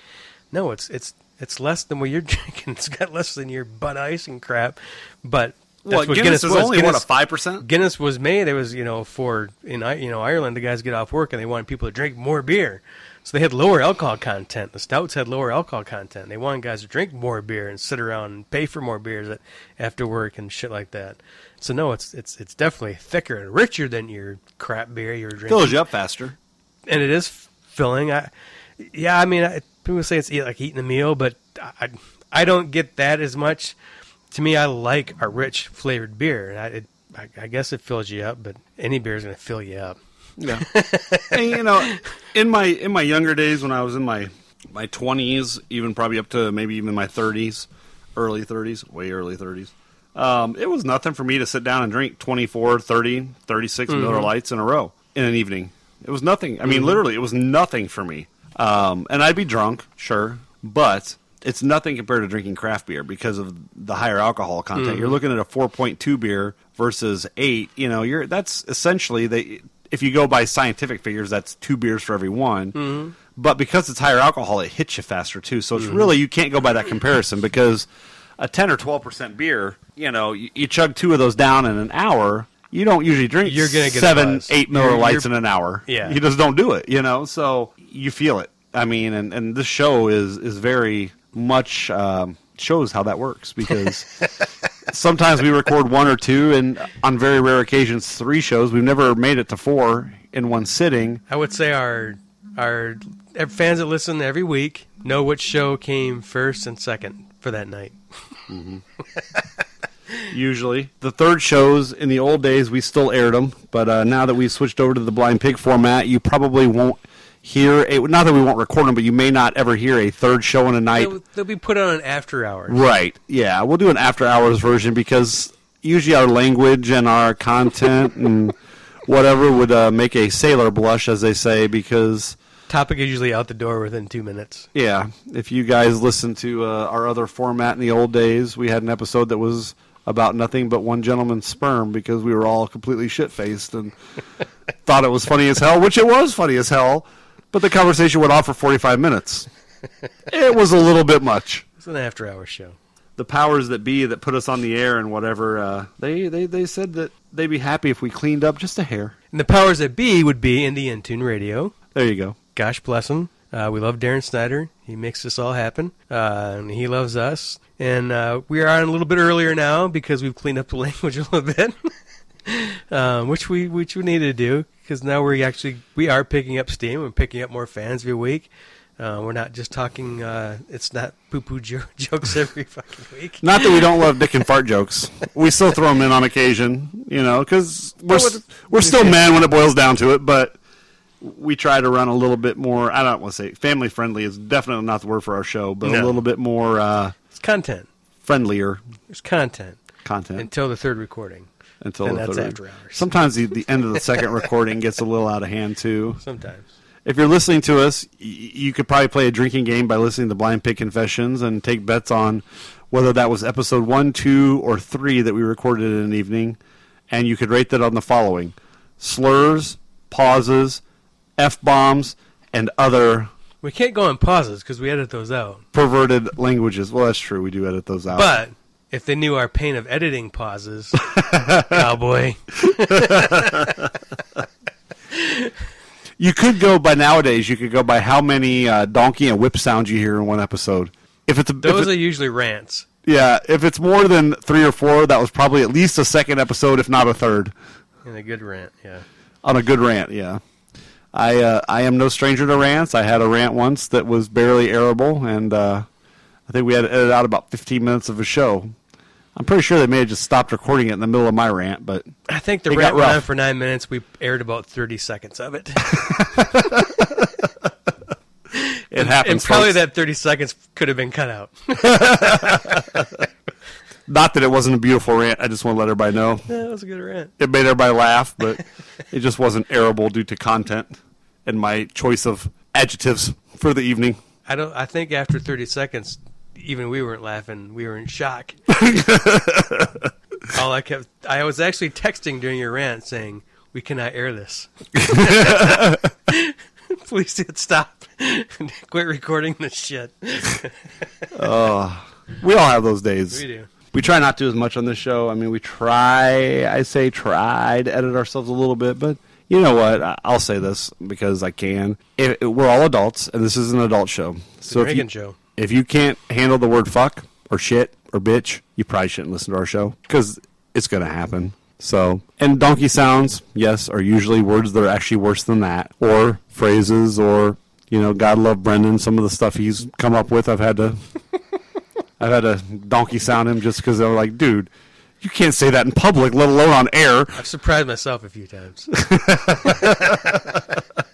"No, it's it's it's less than what you're [LAUGHS] drinking. It's got less than your Bud Ice and crap." But that's What, what Guinness, is was. only Guinness, what a five percent. Guinness was made. It was you know for in you know Ireland, the guys get off work and they wanted people to drink more beer, so they had lower alcohol content. The stouts had lower alcohol content. They wanted guys to drink more beer and sit around and pay for more beers at, after work and shit like that. So no, it's it's it's definitely thicker and richer than your crap beer you're drinking, Fills you up faster. and it is filling. I yeah, I mean I, people say it's eat, like eating a meal, but I I don't get that as much. To me, I like a rich flavored beer. I, it, I, I guess it fills you up, but any beer is going to fill you up. Yeah. [LAUGHS] and you know, in my in my younger days when I was in my my twenties, even probably up to maybe even my thirties, early thirties, way early thirties. Um, it was nothing for me to sit down and drink 24, 30, 36 Miller Lights in a row in an evening. It was nothing. I mean, literally, it was nothing for me. Um, and I'd be drunk, sure, but it's nothing compared to drinking craft beer because of the higher alcohol content. Mm-hmm. You're looking at a 4.2 beer versus 8, you know, you're that's essentially they if you go by scientific figures that's two beers for every one. Mm-hmm. But because it's higher alcohol, it hits you faster too. So it's mm-hmm. really you can't go by that comparison because a 10 or 12% beer, you know, you, you chug two of those down in an hour, you don't usually drink You're gonna get seven, eight Miller Lights in an hour. Yeah. You just don't do it, you know? So you feel it. I mean, and, and this show is, is very much um, shows how that works because [LAUGHS] sometimes we record one or two, and on very rare occasions, three shows. We've never made it to four in one sitting. I would say our our fans that listen every week know which show came first and second for that night. [LAUGHS] Usually, the third shows in the old days we still aired them, but uh, now that we've switched over to the blind pig format, you probably won't hear a. Not that we won't record them, but you may not ever hear a third show in a night. They'll, they'll be put on an after hours. Right. Yeah, we'll do an after hours version because usually our language and our content and whatever would uh, make a sailor blush, as they say, because. Topic is usually out the door within two minutes. Yeah, if you guys listen to uh, our other format in the old days, we had an episode that was about nothing but one gentleman's sperm because we were all completely shit faced and [LAUGHS] thought it was funny as hell, which it was funny as hell. But the conversation went on for 45 minutes. It was a little bit much. It's an after hours show. The powers that be that put us on the air and whatever, uh, they, they, they said that they'd be happy if we cleaned up just a hair. And the powers that be would be Indy-in-Tune Radio. There you go. Gosh bless him. Uh, we love Darrin Snider. He makes this all happen. Uh, and he loves us. And uh, we are on a little bit earlier now because we've cleaned up the [LAUGHS] language a little bit, [LAUGHS] um, which we which we need to do because now we're actually we are picking up steam. We're picking up more fans every week. Uh, we're not just talking. Uh, it's not poo poo jo- [LAUGHS] jokes every fucking week. Not that we don't love dick and fart jokes. We still throw them in on occasion, you know, because we're, s- we're still men when it boils down to it, but we try to run a little bit more, I don't want to say family friendly is definitely not the word for our show, but a little bit more uh, It's content. friendlier It's content content until the third recording. Until and the that's third- after hours. Sometimes the, the end of the second [LAUGHS] recording gets a little out of hand, too. Sometimes. If you're listening to us, y- you could probably play a drinking game by listening to Blind Pig Confessions and take bets on whether that was episode one, two, or three that we recorded in an evening. And you could rate that on the following slurs, pauses, F bombs, and other We can't go on pauses because we edit those out. perverted languages. Well, that's true. We do edit those out. But if they knew our pain of editing pauses, [LAUGHS] cowboy. you could go by nowadays, you could go by how many uh, donkey and whip sounds you hear in one episode. If it's a, if Those it- are usually rants. yeah, if it's more than three or four, that was probably at least a second episode, if not a third. And a good rant, yeah. On a good rant, yeah. I uh, I am no stranger to rants. I had a rant once that was barely airable, and uh, I think we had to edit out about 15 minutes of a show. I'm pretty sure they may have just stopped recording it in the middle of my rant, but I think the It rant went on for nine minutes. We aired about 30 seconds of it. [LAUGHS] it happens. and probably folks. that 30 seconds could have been cut out. [LAUGHS] Not that it wasn't a beautiful rant. I just want to let everybody know that was a good rant. it made everybody laugh, but [LAUGHS] it just wasn't airable due to content and my choice of adjectives for the evening. I don't. I think after 30 seconds, even we weren't laughing. We were in shock. All I kept, I was actually texting during your rant saying, "We cannot air this. [LAUGHS] Please hit stop. Quit recording this shit." oh, We all have those days. we do. We try not to as much on this show. I mean, we try, I say try to edit ourselves a little bit, but you know what? I'll say this because I can. If, we're all adults, and this is an adult show. It's So a if you, show. If you can't handle the word fuck or shit or bitch, you probably shouldn't listen to our show because it's going to happen. So, and donkey sounds, yes, are usually words that are actually worse than that, or phrases, or you know, God love Brendan. Some of the stuff he's come up with, I've had to, [LAUGHS] I've had to donkey sound him just because they're like, dude, you can't say that in public, let alone on air. I've surprised myself a few times. [LAUGHS]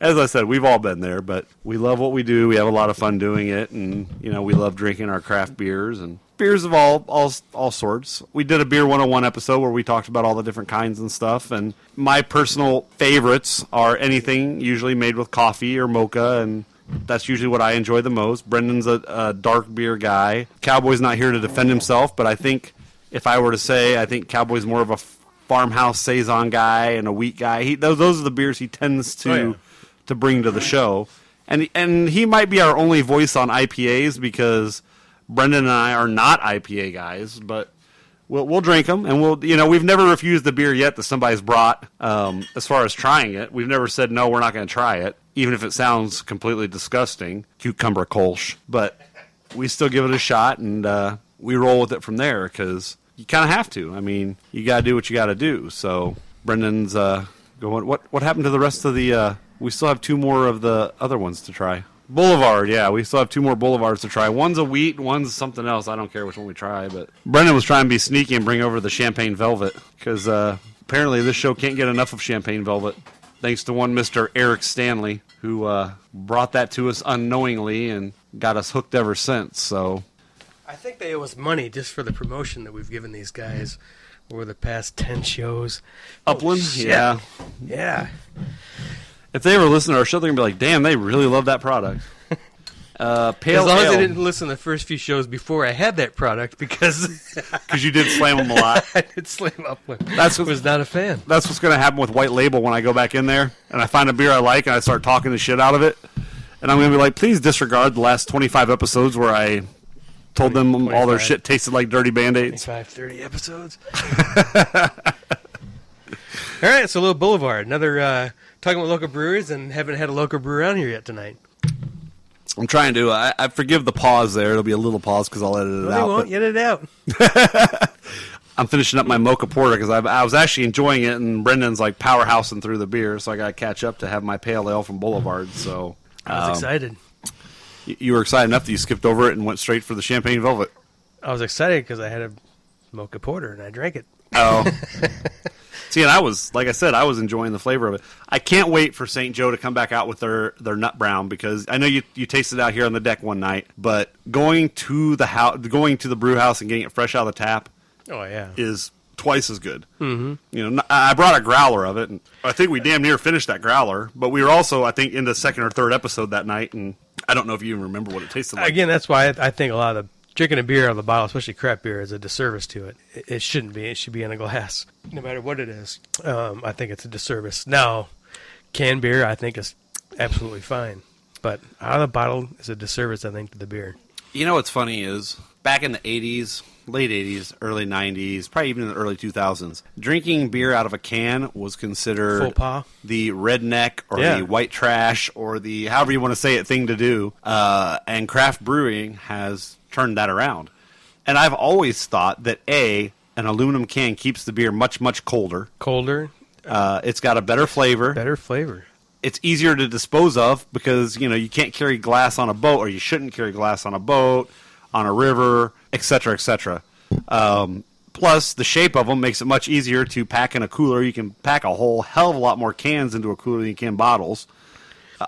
as I said, we've all been there, but we love what we do. We have a lot of fun doing it, and you know, we love drinking our craft beers and beers of all all all sorts. We did a beer 101 episode where we talked about all the different kinds and stuff. And my personal favorites are anything usually made with coffee or mocha, and That's usually what I enjoy the most. Brendan's a, a dark beer guy. Cowboy's not here to defend himself, but I think if I were to say, I think Cowboy's more of a farmhouse saison guy and a wheat guy. He, those, those are the beers he tends to Oh, yeah. To bring to the show, and and he might be our only voice on IPAs because Brendan and I are not IPA guys, but. We'll, we'll drink them, and we'll you know we've never refused the beer yet that somebody's brought. Um, as far as trying it, we've never said no, we're not going to try it, even if it sounds completely disgusting, cucumber kolsch. But we still give it a shot, and uh, we roll with it from there because you kind of have to. I mean, you got to do what you got to do. So Brendan's uh, going. What what happened to the rest of the? Uh, we still have two more of the other ones to try. Boulevard, yeah, we still have two more boulevards to try. One's a wheat, one's something else. I don't care which one we try, but Brendan was trying to be sneaky and bring over the champagne velvet because uh, apparently this show can't get enough of champagne velvet. Thanks to one Mister Eric Stanley who uh, brought that to us unknowingly and got us hooked ever since. So I think they owe us money just for the promotion that we've given these guys over the past 10 shows. Upland, Oh, yeah. Yeah. If they ever listen to our show, they're gonna be like, "Damn, they really love that product." [LAUGHS] Uh, pale as long as ale, they didn't listen to the first few shows before I had that product because [LAUGHS] because you did slam them a lot. [LAUGHS] I did slam up with. That's what- was not a fan. That's what's gonna happen with White Label when I go back in there and I find a beer I like and I start talking the shit out of it, and I'm gonna be like, "Please disregard the last 25 episodes where I told them all their shit tasted like dirty band-aids." 25, 30 episodes. All right, so little Boulevard. Another uh, talking about local breweries and haven't had a local brewer on here yet tonight. I'm trying to. I, I forgive the pause there. It'll be a little pause because I'll edit it they out. won't but- get it out. [LAUGHS] I'm finishing up my mocha porter because I was actually enjoying it, and Brendan's like powerhousing through the beer, so I got to catch up to have my pale ale from Boulevard. So I was um, excited. y- You were excited enough that you skipped over it and went straight for the champagne velvet. I was excited because I had a mocha porter and I drank it. Oh, [LAUGHS] see, and I was like I said, I was enjoying the flavor of it. I can't wait for St. Joe to come back out with their their nut brown because I know you you tasted it out here on the deck one night, but going to the house, going to the brew house and getting it fresh out of the tap Oh yeah. is twice as good. Mm-hmm. You know, I brought a growler of it, and I think we damn near finished that growler. But we were also, I think, in the second or third episode that night, and I don't know if you even remember what it tasted like. Again, that's why I, I think a lot of the drinking a beer out of the bottle, especially crap beer, is a disservice to it. it. It shouldn't be. It should be in a glass, no matter what it is. Um, I think it's a disservice. Now, canned beer, I think is absolutely fine, but out of the bottle is a disservice. I think to the beer. You know what's funny is back in the '80s, late '80s, early '90s, probably even in the early 2000s, drinking beer out of a can was considered Faux pas. the redneck or Yeah. the white trash or the however you want to say it thing to do. Uh, and craft brewing has turned that around. And I've always thought that a an aluminum can keeps the beer much much colder. Colder, Uh, it's got a better flavor. better flavor. It's easier to dispose of because you know you can't carry glass on a boat, or you shouldn't carry glass on a boat, on a river, etc., etc. Um, plus, the shape of them makes it much easier to pack in a cooler. You can pack a whole hell of a lot more cans into a cooler than you can bottles.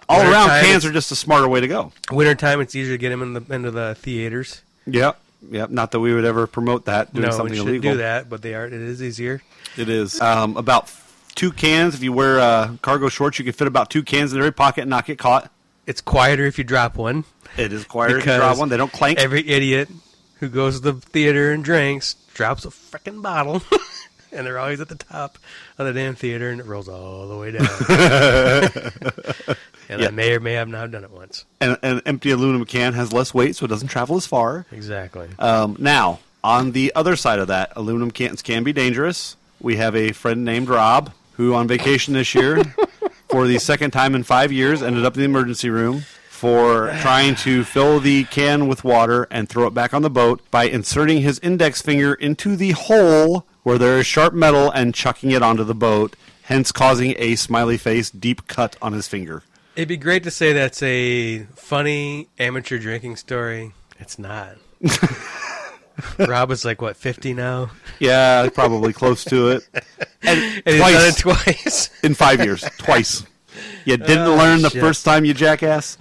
All Winter around, time, cans are just a smarter way to go. Wintertime, it's easier to get them in the into the theaters. Yep, yep. Not that we would ever promote that doing no, something we should illegal. do that, but they are. It is easier. It is um, about two cans. If you wear uh, cargo shorts, you can fit about two cans in every pocket and not get caught. It's quieter if you drop one. It is quieter to Because draw one. They don't clank. Every idiot who goes to the theater and drinks drops a freaking bottle, [LAUGHS] and they're always at the top of the damn theater, and it rolls all the way down. [LAUGHS] and Yeah. I may or may have not done it once. and an empty aluminum can has less weight, so it doesn't travel as far. Exactly. Um, now, on the other side of that, aluminum cans can be dangerous. We have a friend named Rob who, on vacation this year, [LAUGHS] for the second time in five years, ended up in the emergency room for trying to fill the can with water and throw it back on the boat by inserting his index finger into the hole where there is sharp metal and chucking it onto the boat, hence causing a smiley face deep cut on his finger. It'd be great to say that's a funny amateur drinking story. It's not. [LAUGHS] Rob is like what fifty now, Yeah, probably close to it. And, [LAUGHS] and he's done it twice twice. in five years, twice. You didn't Oh, learn the shit. first time, you jackass.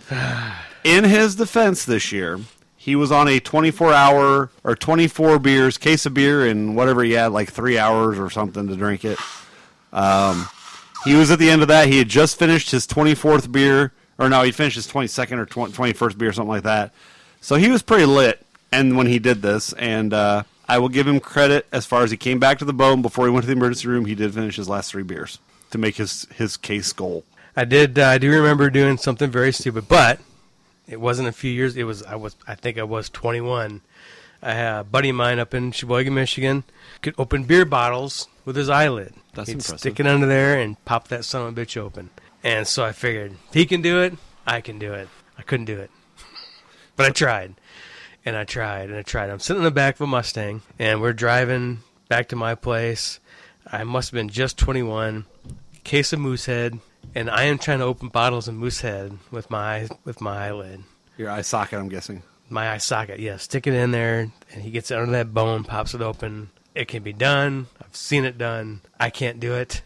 In his defense this year, he was on a 24 hour or 24 beers case of beer and whatever he had, like three hours or something to drink it. Um, he was at the end of that. He had just finished his 24th beer or no, he finished his twenty second or twenty first beer, something like that. So he was pretty lit, and when he did this, and uh, I will give him credit as far as he came back to the bone before he went to the emergency room. He did finish his last three beers to make his his case goal. I did. Uh, I do remember doing something very stupid, but it wasn't a few years. It was. I was. I think I was 21. I had a buddy of mine up in Cheboygan, Michigan, could open beer bottles with his eyelid. That's He'd impressive. stick it under there and pop that son of a bitch open. And so I figured, if he can do it, I can do it. I couldn't do it, [LAUGHS] but I tried, and I tried, and I tried. I'm sitting in the back of a Mustang, and we're driving back to my place. I must have been just 21. Case of Moosehead, and I am trying to open bottles of Moosehead with my with my eyelid Your eye socket, I'm guessing. my eye socket. Yeah, stick it in there, and he gets it under that bone, pops it open. It can be done. I've seen it done. I can't do it,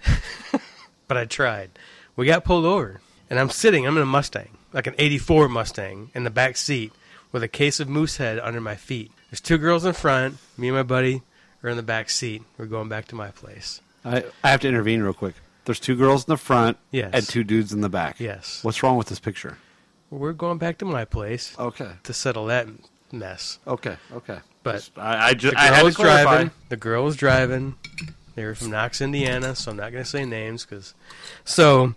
[LAUGHS] but I tried. We got pulled over, and I'm sitting. I'm in a Mustang, like an '84 Mustang, in the back seat with a case of Moosehead under my feet. There's two girls in front. Me and my buddy are in the back seat. We're going back to my place. I, I have to intervene real quick. There's two girls in the front Yes. and two dudes in the back. Yes. What's wrong with this picture? We're going back to my place Okay. to settle that mess. Okay. Okay. But I, I just The I girl had to was clarify. driving. The girl was driving. They were from Knox, Indiana, so I'm not going to say names because. So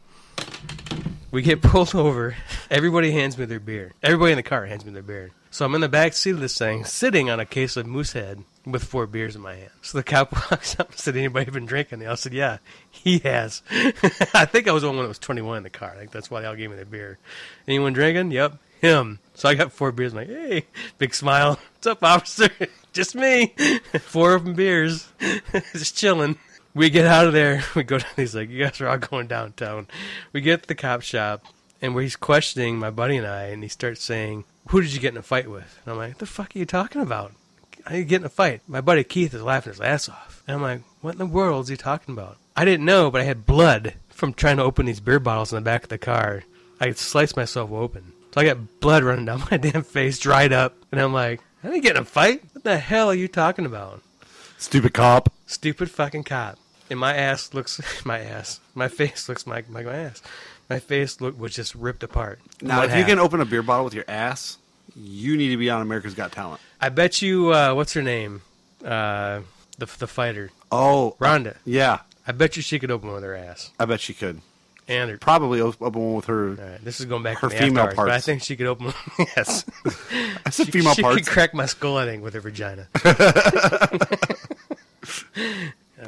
we get [LAUGHS] pulled over. Everybody hands me their beer. Everybody in the car hands me their beer. So I'm in the back seat of this thing, sitting on a case of Moosehead with four beers in my hand. So the cop [LAUGHS] walks up and said, "Anybody been drinking?" I said, "Yeah, he has." [LAUGHS] I think I was the one that was 21 in the car. I think that's why they all gave me the beer. Anyone drinking? Yep, him. So I got four beers. I'm like, hey, [LAUGHS] big smile. What's up, officer? Just me. Four of them beers. Just chilling. We get out of there. We go down. He's like, you guys are all going downtown. We get to the cop shop, and where he's questioning my buddy and I, and he starts saying, who did you get in a fight with? And I'm like, what the fuck are you talking about? How you get in a fight? My buddy Keith is laughing his ass off. And I'm like, what in the world is he talking about? I didn't know, but I had blood from trying to open these beer bottles in the back of the car. I had sliced myself open. So I got blood running down [LAUGHS] my damn face, dried up. And I'm like, I didn't get in a fight. What the hell are you talking about? Stupid cop. Stupid fucking cop. And my ass looks, [LAUGHS] my ass, my face looks like, like my ass. My face look was just ripped apart. Now, One if you can open a beer bottle with your ass, you need to be on America's Got Talent. I bet you, uh, what's her name? Uh, the the fighter, Oh, Ronda. yeah. I bet you she could open one with her ass. I bet she could. And her. Probably open one with her. Right, this is going back Her to female hours, but I think she could open. one- yes, I said she, female she parts. could crack my skull. I think with her vagina. [LAUGHS] God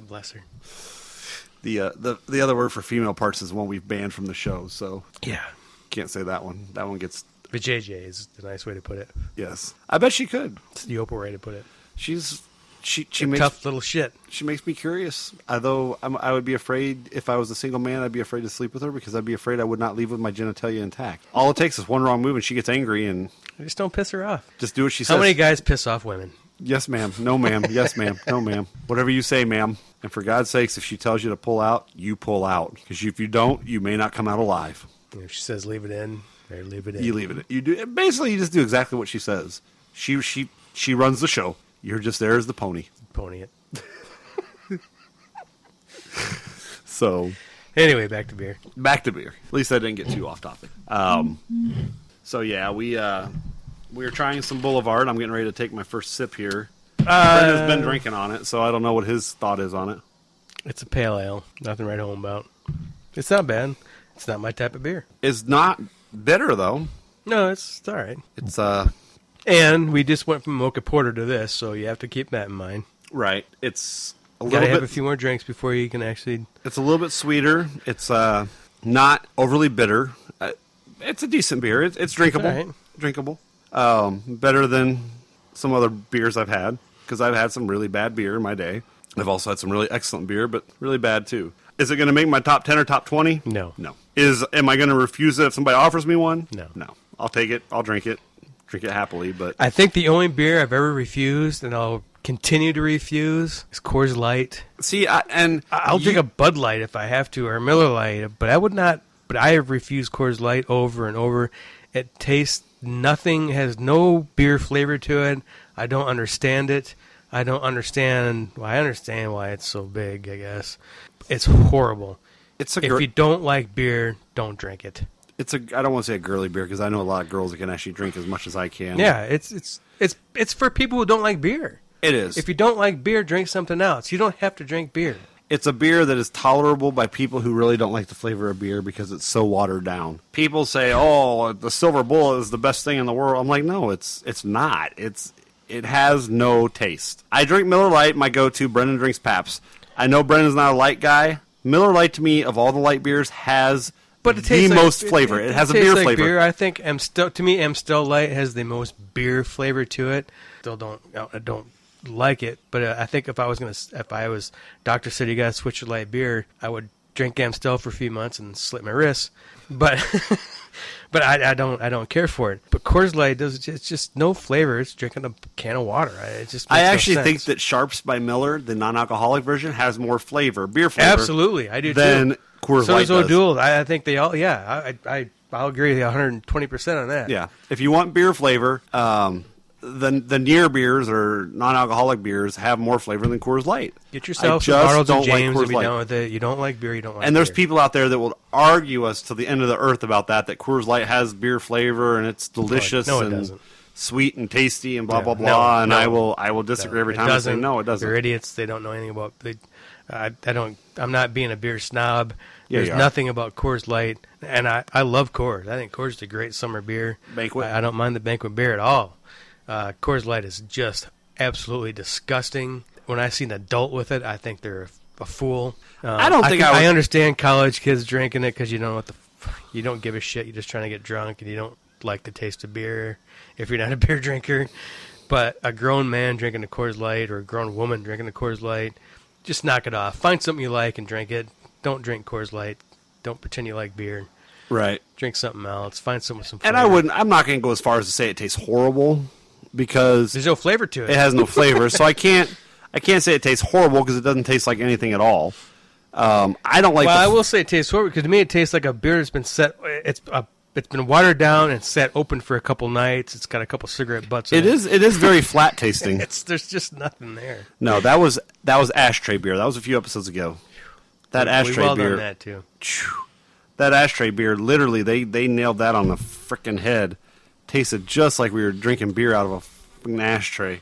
bless her. The, uh, the the other word for female parts is one we've banned from the show, so Yeah, can't say that one. That one gets but JJ is the nice way to put it. yes. I bet she could. It's the Oprah way to put it. She's she she makes Tough little shit. she makes me curious. Although I'm, I would be afraid if I was a single man, I'd be afraid to sleep with her because I'd be afraid I would not leave with my genitalia intact. All it takes is one wrong move and she gets angry and Just don't piss her off. just do what she How says. How many guys piss off women? Yes, ma'am. No, ma'am. Yes, ma'am. No, ma'am. Whatever you say, ma'am. And for God's sakes, if she tells you to pull out, you pull out. Because if you don't, you may not come out alive. If she says leave it in, or leave it in. You leave it. You do basically. You just do exactly what she says. She she she runs the show. You're just there as the pony. Pony it. [LAUGHS] So Anyway, back to beer. back to beer. At least I didn't get too off topic. Um, so yeah, we uh, we were trying some Boulevard. I'm getting ready to take my first sip here. Brendan's been drinking on it, so I don't know what his thought is on it. It's a pale ale. Nothing right home about. It's not bad. It's not my type of beer. It's not bitter though. No, it's, it's all right. It's uh And we just went from mocha porter to this, so you have to keep that in mind. right. It's a You little gotta have bit. a few more drinks before you can actually. It's a little bit sweeter. It's uh not overly bitter. Uh, it's a decent beer. It's, it's drinkable. all right. Drinkable. Um, better than some other beers I've had because I've had some really bad beer in my day. I've also had some really excellent beer, but really bad too. Is it going to make my top ten or top twenty? No. No. Is am I going to refuse it if somebody offers me one? No. No. I'll take it. I'll drink it. Drink it happily. But I think the only beer I've ever refused, and I'll continue to refuse, is Coors Light. see, I, and I'll you- drink a Bud Light if I have to, or a Miller Light, but I would not. But I have refused Coors Light over and over. It tastes nothing, has no beer flavor to it. I don't understand it. I don't understand. Well, I understand why it's so big. I guess it's horrible. It's a If you don't like beer, don't drink it. it's a I don't want to say a girly beer because I know a lot of girls that can actually drink as much as I can. Yeah, it's it's it's it's for people who don't like beer. it is. If you don't like beer, drink something else. You don't have to drink beer. it's a beer that is tolerable by people who really don't like the flavor of beer because it's so watered down. People say, "Oh, the silver bullet is the best thing in the world." I'm like, "No, it's it's not. It's it has no taste." I drink Miller Lite, my go-to. Brendan drinks Pabst. I know Brendan's not a light guy. Miller Lite to me of all the light beers has But it the tastes like, most flavor. It, has a beer like flavor. Beer. I think Amstel to me Amstel Light has the most beer flavor to it. Still don't I don't like it, but uh, I think if I was gonna if I was doctor said you gotta switch to light beer, I would drink Amstel for a few months and slit my wrists. But [LAUGHS] but I, I don't I don't care for it. But Coors Light does it's just no flavor. It's drinking a can of water. I- It just I makes no actually think that Sharps by Miller, the non-alcoholic version, has more flavor, beer flavor, absolutely I do than too. Coors So Light does. O'Doul. I, I think they all yeah I I I'll agree 120 percent on that. Yeah, if you want beer flavor, um, the the near beers or non-alcoholic beers have more flavor than Coors Light. Get yourself I just Arnold's don't like James Coors if you Light. don't. You don't like beer, you don't like And there's beer. people out there that will argue us to the end of the earth about that. That Coors Light has beer flavor and it's delicious no, it and doesn't. sweet and tasty and blah Yeah, blah no, blah. and no. I will I will disagree every It time. I say no, it doesn't. They're idiots. They don't know anything about. They, I, I don't. I'm not being a beer snob. Yeah, There's nothing about Coors Light, and I, I love Coors. I think Coors is a great summer beer. Banquet. I, I don't mind the banquet beer at all. Uh, Coors Light is just absolutely disgusting. When I see an adult with it, I think they're a, fool. Um, I don't think can- I would- I understand college kids drinking it because you don't know what the you don't give a shit. You're just trying to get drunk and you don't like the taste of beer if you're not a [LAUGHS] beer drinker. But a grown man drinking a Coors Light or a grown woman drinking a Coors Light, just knock it off. Find something you like and drink it. Don't drink Coors Light. Don't pretend you like beer. Right. Drink something else. Find something with some. And I wouldn't. I'm not going to go as far as to say it tastes horrible because There's no flavor to it. it has no flavor. so I can't I can't say it tastes horrible because it doesn't taste like anything at all. Um, I don't like. well, the I f- will say it tastes horrible because to me it tastes like a beer that's been set. It's a, it's been watered down and set open for a couple nights. It's got a couple cigarette butts. In It is. It is very flat [LAUGHS] tasting. It's there's just nothing there. No, that was that was ashtray beer. That was a few episodes ago. That ashtray We've all beer. done that too. That ashtray beer. Literally, they they nailed that on the freaking head. Tasted just like we were drinking beer out of a fucking ashtray.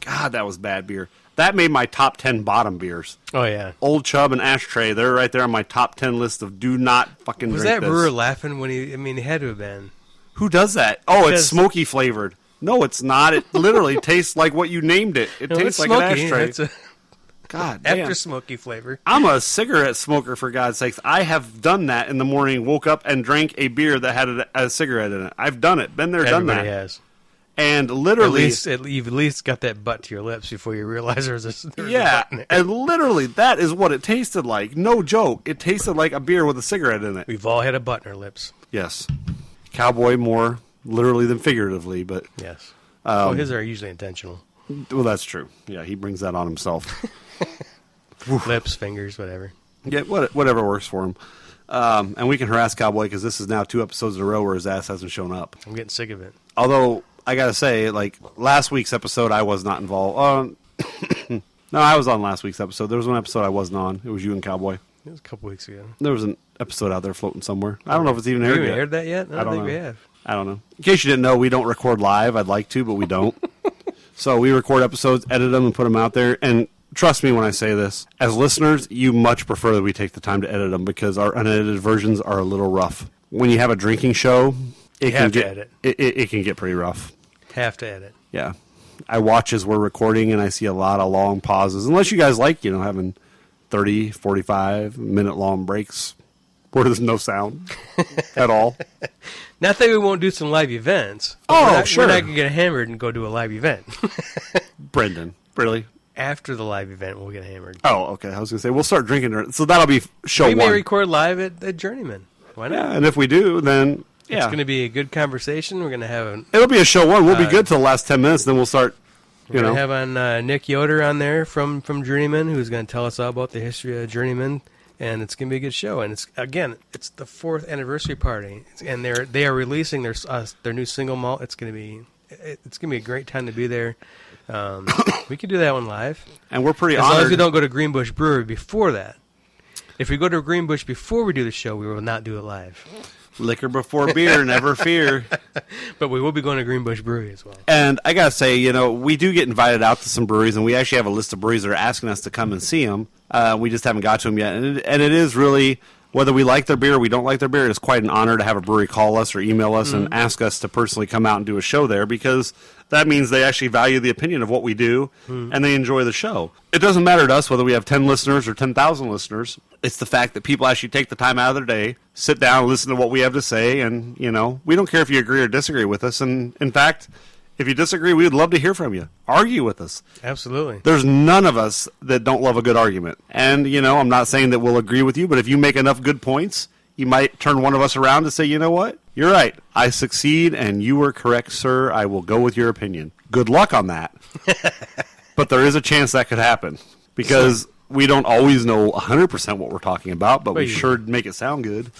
God, that was bad beer. That made my top ten bottom beers. Oh yeah. Old Chub and Ashtray. They're right there on my top ten list of do not fucking Was drink that this. brewer laughing when he? I mean, he had to have been. Who does that? Oh, it's smoky flavored. No, it's not. It literally [LAUGHS] tastes like what you named it. It No, tastes it's like smoky. an ashtray. It's a God damn. after smoky flavor. I'm a cigarette smoker for God's sakes. I have done that in the morning. Woke up and drank a beer that had a, a cigarette in it. I've done it. Been there, done Everybody that. has. And At literally, least, at, you've at least got that butt to your lips before you realize there's a, there's yeah, a butt in there. and literally, that is what it tasted like. No joke. It tasted like a beer with a cigarette in it. We've all had a butt in our lips. Yes, cowboy more literally than figuratively, but Yes. Um, well, his are usually intentional. well, that's true. Yeah, he brings that on himself. [LAUGHS] [LAUGHS] Lips, fingers, whatever. Yeah, what, whatever works for him. Um, and we can harass Cowboy because this is now two episodes in a row where his ass hasn't shown up. I'm getting sick of it. Although I gotta say, like last week's episode, I was not involved. Um, [COUGHS] no, I was on last week's episode. There was one episode I wasn't on. It was you and Cowboy. It was a couple weeks ago. There was an episode out there floating somewhere. I don't know if it's even Have aired you yet. aired that yet? I don't, I don't think know. we have. I don't know. In case you didn't know, we don't record live. I'd like to, but we don't. [LAUGHS] so we record episodes, edit them, and put them out there. And trust me when I say this, as listeners, you much prefer that we take the time to edit them because our unedited versions are a little rough. When you have a drinking show, it You can have to get edit. It, it, it can get pretty rough. Have to edit. Yeah. I watch as we're recording and I see a lot of long pauses. Unless you guys like, you know, having 30, 45 minute long breaks [LAUGHS] where there's no sound [LAUGHS] at all. Not that we won't do some live events. Oh, we're not, sure. We're not going to get hammered and go do a live event. [LAUGHS] Brendan, really? After the live event, we'll get hammered. Oh, okay. I was going to say, we'll start drinking. So that'll be show one. we may record live at, at Journeyman. Why not? yeah, and if we do, then yeah. It's going to be a good conversation. We're going to have an, It'll be a show one. We'll be Uh, good till the last 10 minutes, then we'll start, we're you going know. to have on uh, Nick Yoder on there from from Journeyman, who's going to tell us all about the history of Journeyman, and it's going to be a good show. And it's again, it's the fourth anniversary party, and they're they are releasing their uh, their new single malt. It's going to be it's going to be a great time to be there. Um, [COUGHS] we could do that one live. and we're pretty As long as we don't go to Greenbush Brewery before that. If we go to Greenbush before we do the show, we will not do it live. Liquor before beer, never fear. [LAUGHS] But we will be going to Greenbush Brewery as well. And I gotta say, you know, we do get invited out to some breweries, and we actually have a list of breweries that are asking us to come and see them. Uh, we just haven't got to them yet, and it, and it is really whether we like their beer or we don't like their beer. It's quite an honor to have a brewery call us or email us and mm-hmm. ask us to personally come out and do a show there because that means they actually value the opinion of what we do mm. and they enjoy the show. It doesn't matter to us whether we have ten listeners or ten thousand listeners. It's the fact that people actually take the time out of their day, sit down, listen to what we have to say, and you know, we don't care if you agree or disagree with us. And in fact, if you disagree, we would love to hear from you. Argue with us. Absolutely. There's none of us that don't love a good argument. And, you know, I'm not saying that we'll agree with you, but if you make enough good points, you might turn one of us around and say, you know what? You're right. I succeed, and you were correct, sir. I will go with your opinion. Good luck on that. [LAUGHS] but there is a chance that could happen because we don't always know 100% what we're talking about, but we sure make it sound good.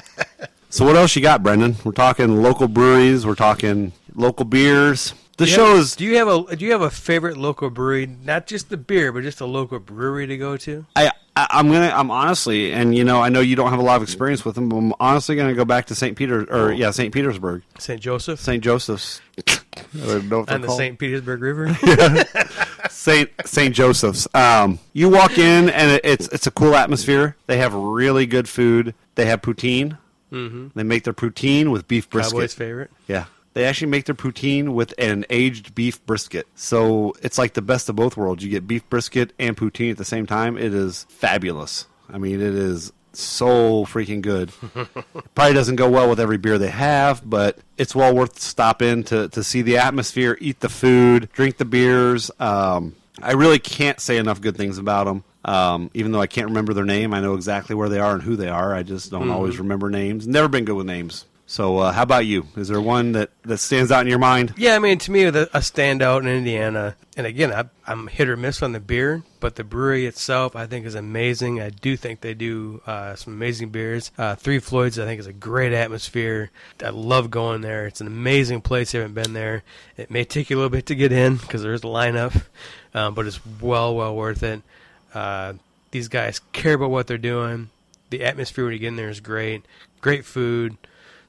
[LAUGHS] so, what else you got, Brendan? We're talking local breweries, we're talking local beers. The Do show is Do you have a Do you have a favorite local brewery? Not just the beer, but just a local brewery to go to. I, I I'm gonna I'm honestly, and you know, I know you don't have a lot of experience with them, but I'm honestly gonna go back to St. Peter or yeah, St. Petersburg, St. Joseph St. Joseph's. [LAUGHS] I don't know what they're on the. St. Petersburg River. [LAUGHS] Saint Saint Joseph's. Um, you walk in and it, it's it's a cool atmosphere. They have really good food. They have poutine. Mm-hmm. They make their poutine with beef brisket. Cowboy's favorite. Yeah. They actually make their poutine with an aged beef brisket. So it's like the best of both worlds. You get beef brisket and poutine at the same time. It is fabulous. I mean, it is so freaking good. [LAUGHS] Probably doesn't go well with every beer they have, but it's well worth the stop in to, to see the atmosphere, eat the food, drink the beers. Um, I really can't say enough good things about them. Um, even though I can't remember their name, I know exactly where they are and who they are. I just don't always remember names. Never been good with names. So, uh, how about you? Is there one that, that stands out in your mind? Yeah, I mean, to me, the, a standout in Indiana, and again, I, I'm hit or miss on the beer, but the brewery itself, I think, is amazing. I do think they do uh, some amazing beers. Uh, Three Floyds, I think, is a great atmosphere. I love going there. It's an amazing place. You haven't been there. It may take you a little bit to get in because there's a lineup, um, but it's well, well worth it. Uh, these guys care about what they're doing. The atmosphere when you get in there is great. Great food.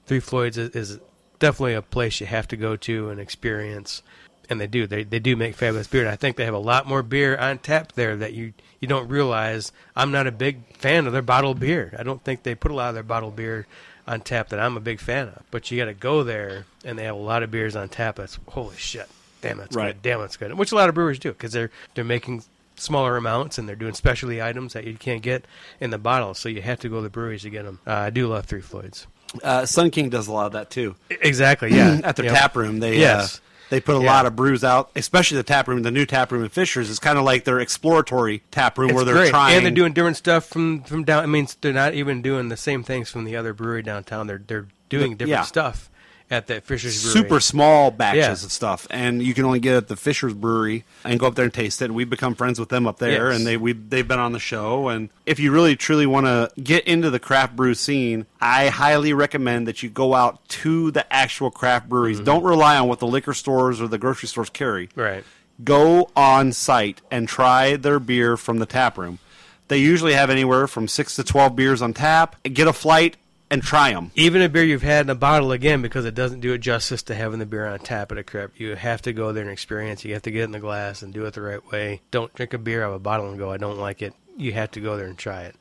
Three Floyds is, is definitely a place you have to go to and experience. And they do. They they do make fabulous beer. And I think they have a lot more beer on tap there that you you don't realize. I'm not a big fan of their bottled beer. I don't think they put a lot of their bottled beer on tap that I'm a big fan of. But you got to go there, and they have a lot of beers on tap. That's holy shit. Damn, that's Right. good. Damn, that's good. Which a lot of brewers do because they're they're making smaller amounts and they're doing specialty items that you can't get in the bottle. So you have to go to the breweries to get them. Uh, I do love Three Floyds. Uh, Sun King does a lot of that too. Exactly. Yeah. [CLEARS THROAT] At their Yep. tap room, they Yes. uh, they put a Yeah. lot of brews out, especially the tap room. The new tap room in Fishers is kind of like their exploratory tap room where they're great. trying. and they're doing different stuff from from down. I mean, they're not even doing the same things from the other brewery downtown. They're they're doing different Yeah. stuff at that Fisher's Brewery. super small batches Yeah. of stuff, and you can only get it at the Fisher's Brewery and go up there and taste it. And we've become friends with them up there, Yes. and they we they've been on the show. And if you really truly want to get into the craft brew scene, I highly recommend that you go out to the actual craft breweries. Mm-hmm. Don't rely on what the liquor stores or the grocery stores carry. Right. Go on site and try their beer from the tap room. They usually have anywhere from six to twelve beers on tap. Get a flight and try them. Even a beer you've had in a bottle again because it doesn't do it justice to having the beer on tap at a crib. You have to go there and experience. You have to get in the glass and do it the right way. Don't drink a beer out of a bottle and go, I don't like it. You have to go there and try it.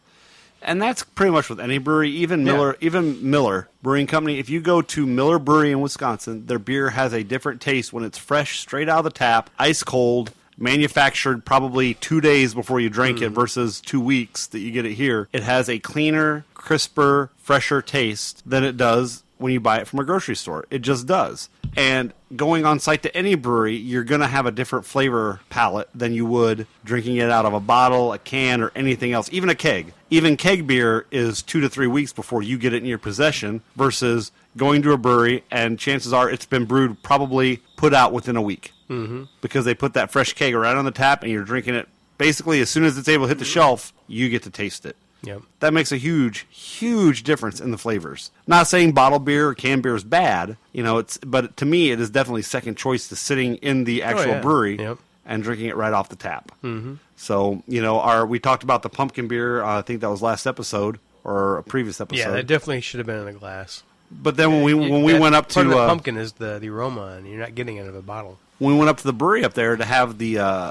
And that's pretty much with any brewery, even Yeah. Miller, even Miller Brewing Company. If you go to Miller Brewery in Wisconsin, their beer has a different taste when it's fresh, straight out of the tap, ice cold, manufactured probably two days before you drink it mm. versus two weeks that you get it here. It has a cleaner, crisper, fresher taste than it does when you buy it from a grocery store. It just does. And going on site to any brewery, you're going to have a different flavor palette than you would drinking it out of a bottle, a can, or anything else, even a keg. Even keg beer is two to three weeks before you get it in your possession versus going to a brewery and chances are it's been brewed, probably put out within a week. Mm-hmm. Because they put that fresh keg right on the tap and you're drinking it basically as soon as it's able to hit the shelf, you get to taste it. Yep. That makes a huge, huge difference in the flavors. Not saying bottled beer or canned beer is bad, you know, it's but to me it is definitely second choice to sitting in the actual yeah. brewery Yep. and drinking it right off the tap. Mm-hmm. So you know, our we talked about the pumpkin beer. Uh, I think that was last episode. or a previous episode. Yeah, that definitely should have been in a glass. but then when we when we went up to the uh, pumpkin is the, the aroma, and you're not getting it out of a bottle. When we went up to the brewery up there to have the uh,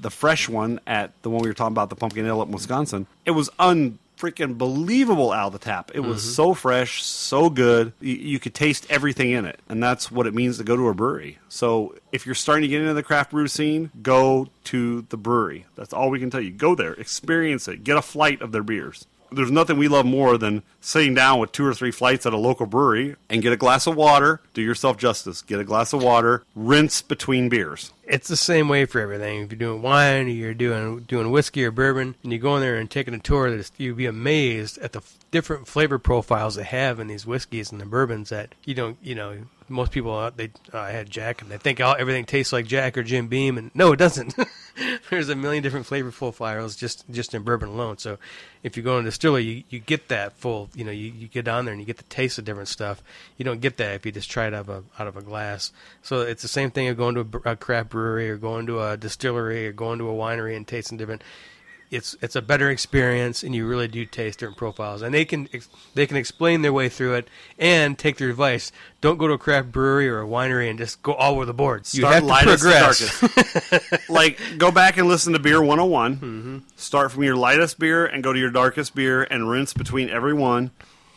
the fresh one at the one we were talking about, the pumpkin ale up in Wisconsin, it was unfreaking believable out of the tap. It was so fresh, so good. You, you could taste everything in it, and that's what it means to go to a brewery. So if you're starting to get into the craft brew scene, go to the brewery. That's all we can tell you. Go there, experience it, get a flight of their beers there's nothing we love more than sitting down with two or three flights at a local brewery and get a glass of water. Do yourself justice. Get a glass of water. Rinse between beers. It's the same way for everything. If you're doing wine, or you're doing doing whiskey or bourbon, and you go in there and taking a tour, you'd be amazed at the different flavor profiles they have in these whiskeys and the bourbons that you don't, you know, most people uh, they uh, I had Jack and they think everything tastes like Jack or Jim Beam, and no, it doesn't. [LAUGHS] There's a million different flavor profiles just just in bourbon alone. So if you go in a distillery, you, you get that full. You know, you, you get on there and you get the taste of different stuff. You don't get that if you just try it out of a out of a glass. So it's the same thing of going to a, a craft brewery or going to a distillery or going to a winery and tasting different it's it's a better experience and you really do taste different profiles. And they can ex- they can explain their way through it and take their advice. Don't go to a craft brewery or a winery and just go all over the boards you have to progress. [LAUGHS] like, go back and listen to Beer 101. Mm-hmm. Start from your lightest beer and go to your darkest beer and rinse between every one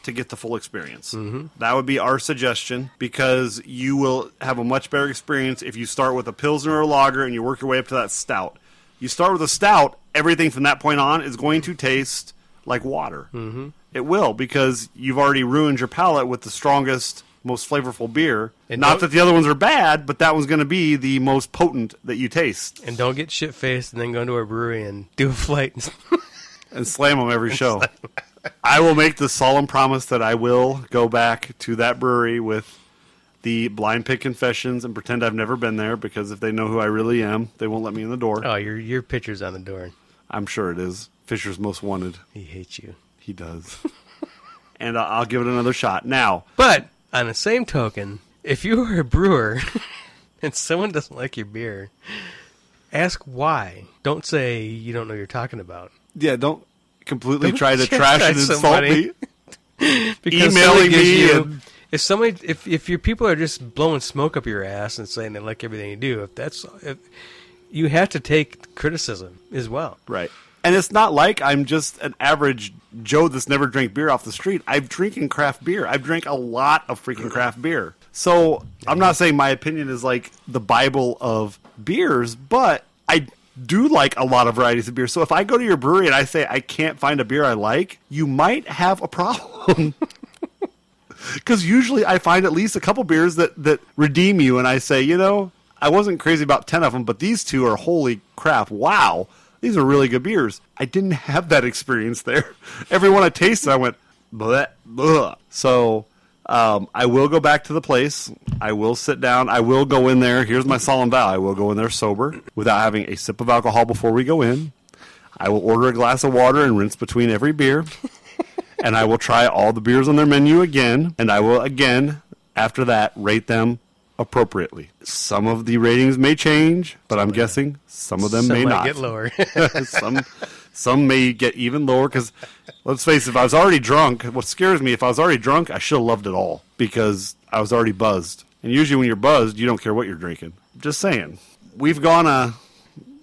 to get the full experience. Mm-hmm. That would be our suggestion because you will have a much better experience if you start with a Pilsner or a lager and you work your way up to that stout. You start with a stout, everything from that point on is going to taste like water. Mm-hmm. It will because you've already ruined your palate with the strongest, most flavorful beer. And Not that the other ones are bad, but that one's going to be the most potent that you taste and don't get shit faced and then go into a brewery and do a flight [LAUGHS] and slam them every show. [LAUGHS] I will make the solemn promise that I will go back to that brewery with the blind pig confessions and pretend I've never been there because if they know who I really am, they won't let me in the door. oh your your picture's on the door I'm sure it is. Fisher's most wanted. he hates you He does. [LAUGHS] and I- I'll give it another shot. Now, but on the same token if you are a brewer [LAUGHS] and someone doesn't like your beer ask why don't say you don't know what you're talking about yeah, don't completely Don't try to [LAUGHS] trash and insult [LAUGHS] somebody. me. because Emailing me you- and- if somebody if if your people are just blowing smoke up your ass and saying they like everything you do if that's if you have to take criticism as well Right. And it's not like I'm just an average Joe that's never drank beer off the street. I've drinking craft beer. I've drank a lot of freaking craft beer. So I'm not saying my opinion is like the Bible of beers, but I do like a lot of varieties of beer. So if I go to your brewery and I say I can't find a beer I like, you might have a problem. [LAUGHS] Because usually I find at least a couple beers that, that redeem you, and I say, you know, I wasn't crazy about 10 of them, but these two are holy crap. Wow. These are really good beers. I didn't have that experience there. [LAUGHS] Every one I tasted, I went, bleh, bleh. So um, I will go back to the place. I will sit down. I will go in there. Here's my solemn vow I will go in there sober without having a sip of alcohol before we go in. I will order a glass of water and rinse between every beer. [LAUGHS] and I will try all the beers on their menu again. And I will again, after that, rate them appropriately. Some of the ratings may change, but I'm guessing some of them [LAUGHS] Some may not. get lower some some may get even lower because let's face it, if I was already drunk, what scares me if I was already drunk, I should have loved it all because I was already buzzed. And usually when you're buzzed, you don't care what you're drinking. Just saying. We've gone a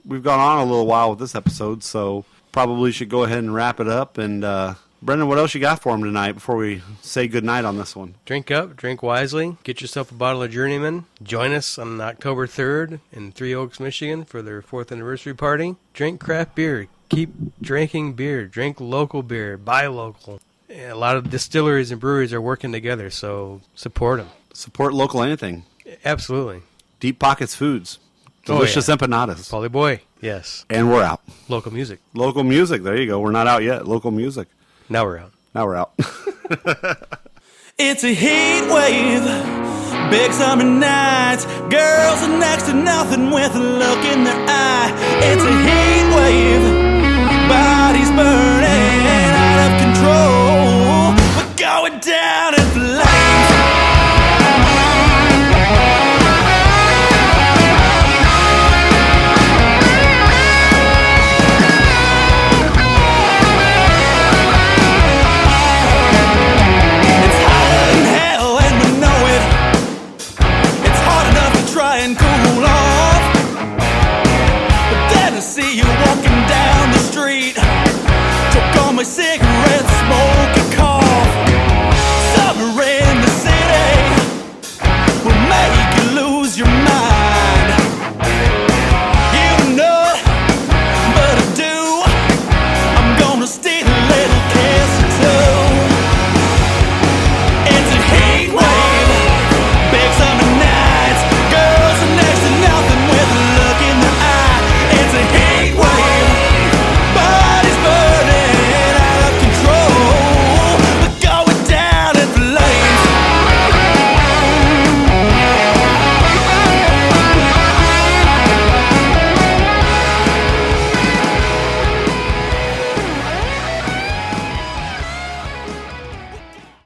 we've gone on a little while with this episode, so probably should go ahead and wrap it up. And uh, Brendan, what else you got for him tonight before we say goodnight on this one? drink up drink wisely get yourself a bottle of journeyman join us on october 3rd in three oaks michigan for their fourth anniversary party drink craft beer keep drinking beer drink local beer buy local a lot of distilleries and breweries are working together so support them Support local anything. absolutely Deep Pockets Foods. Oh, Delicious yeah. empanadas. Polly Boy, yes. And we're out. Local music. Local music. There you go. We're not out yet. Local music. Now we're out. Now we're out. [LAUGHS] It's a heat wave, big summer nights. Girls are next to nothing with a look in their eye. It's a heat wave, bodies burning out of control. We're going down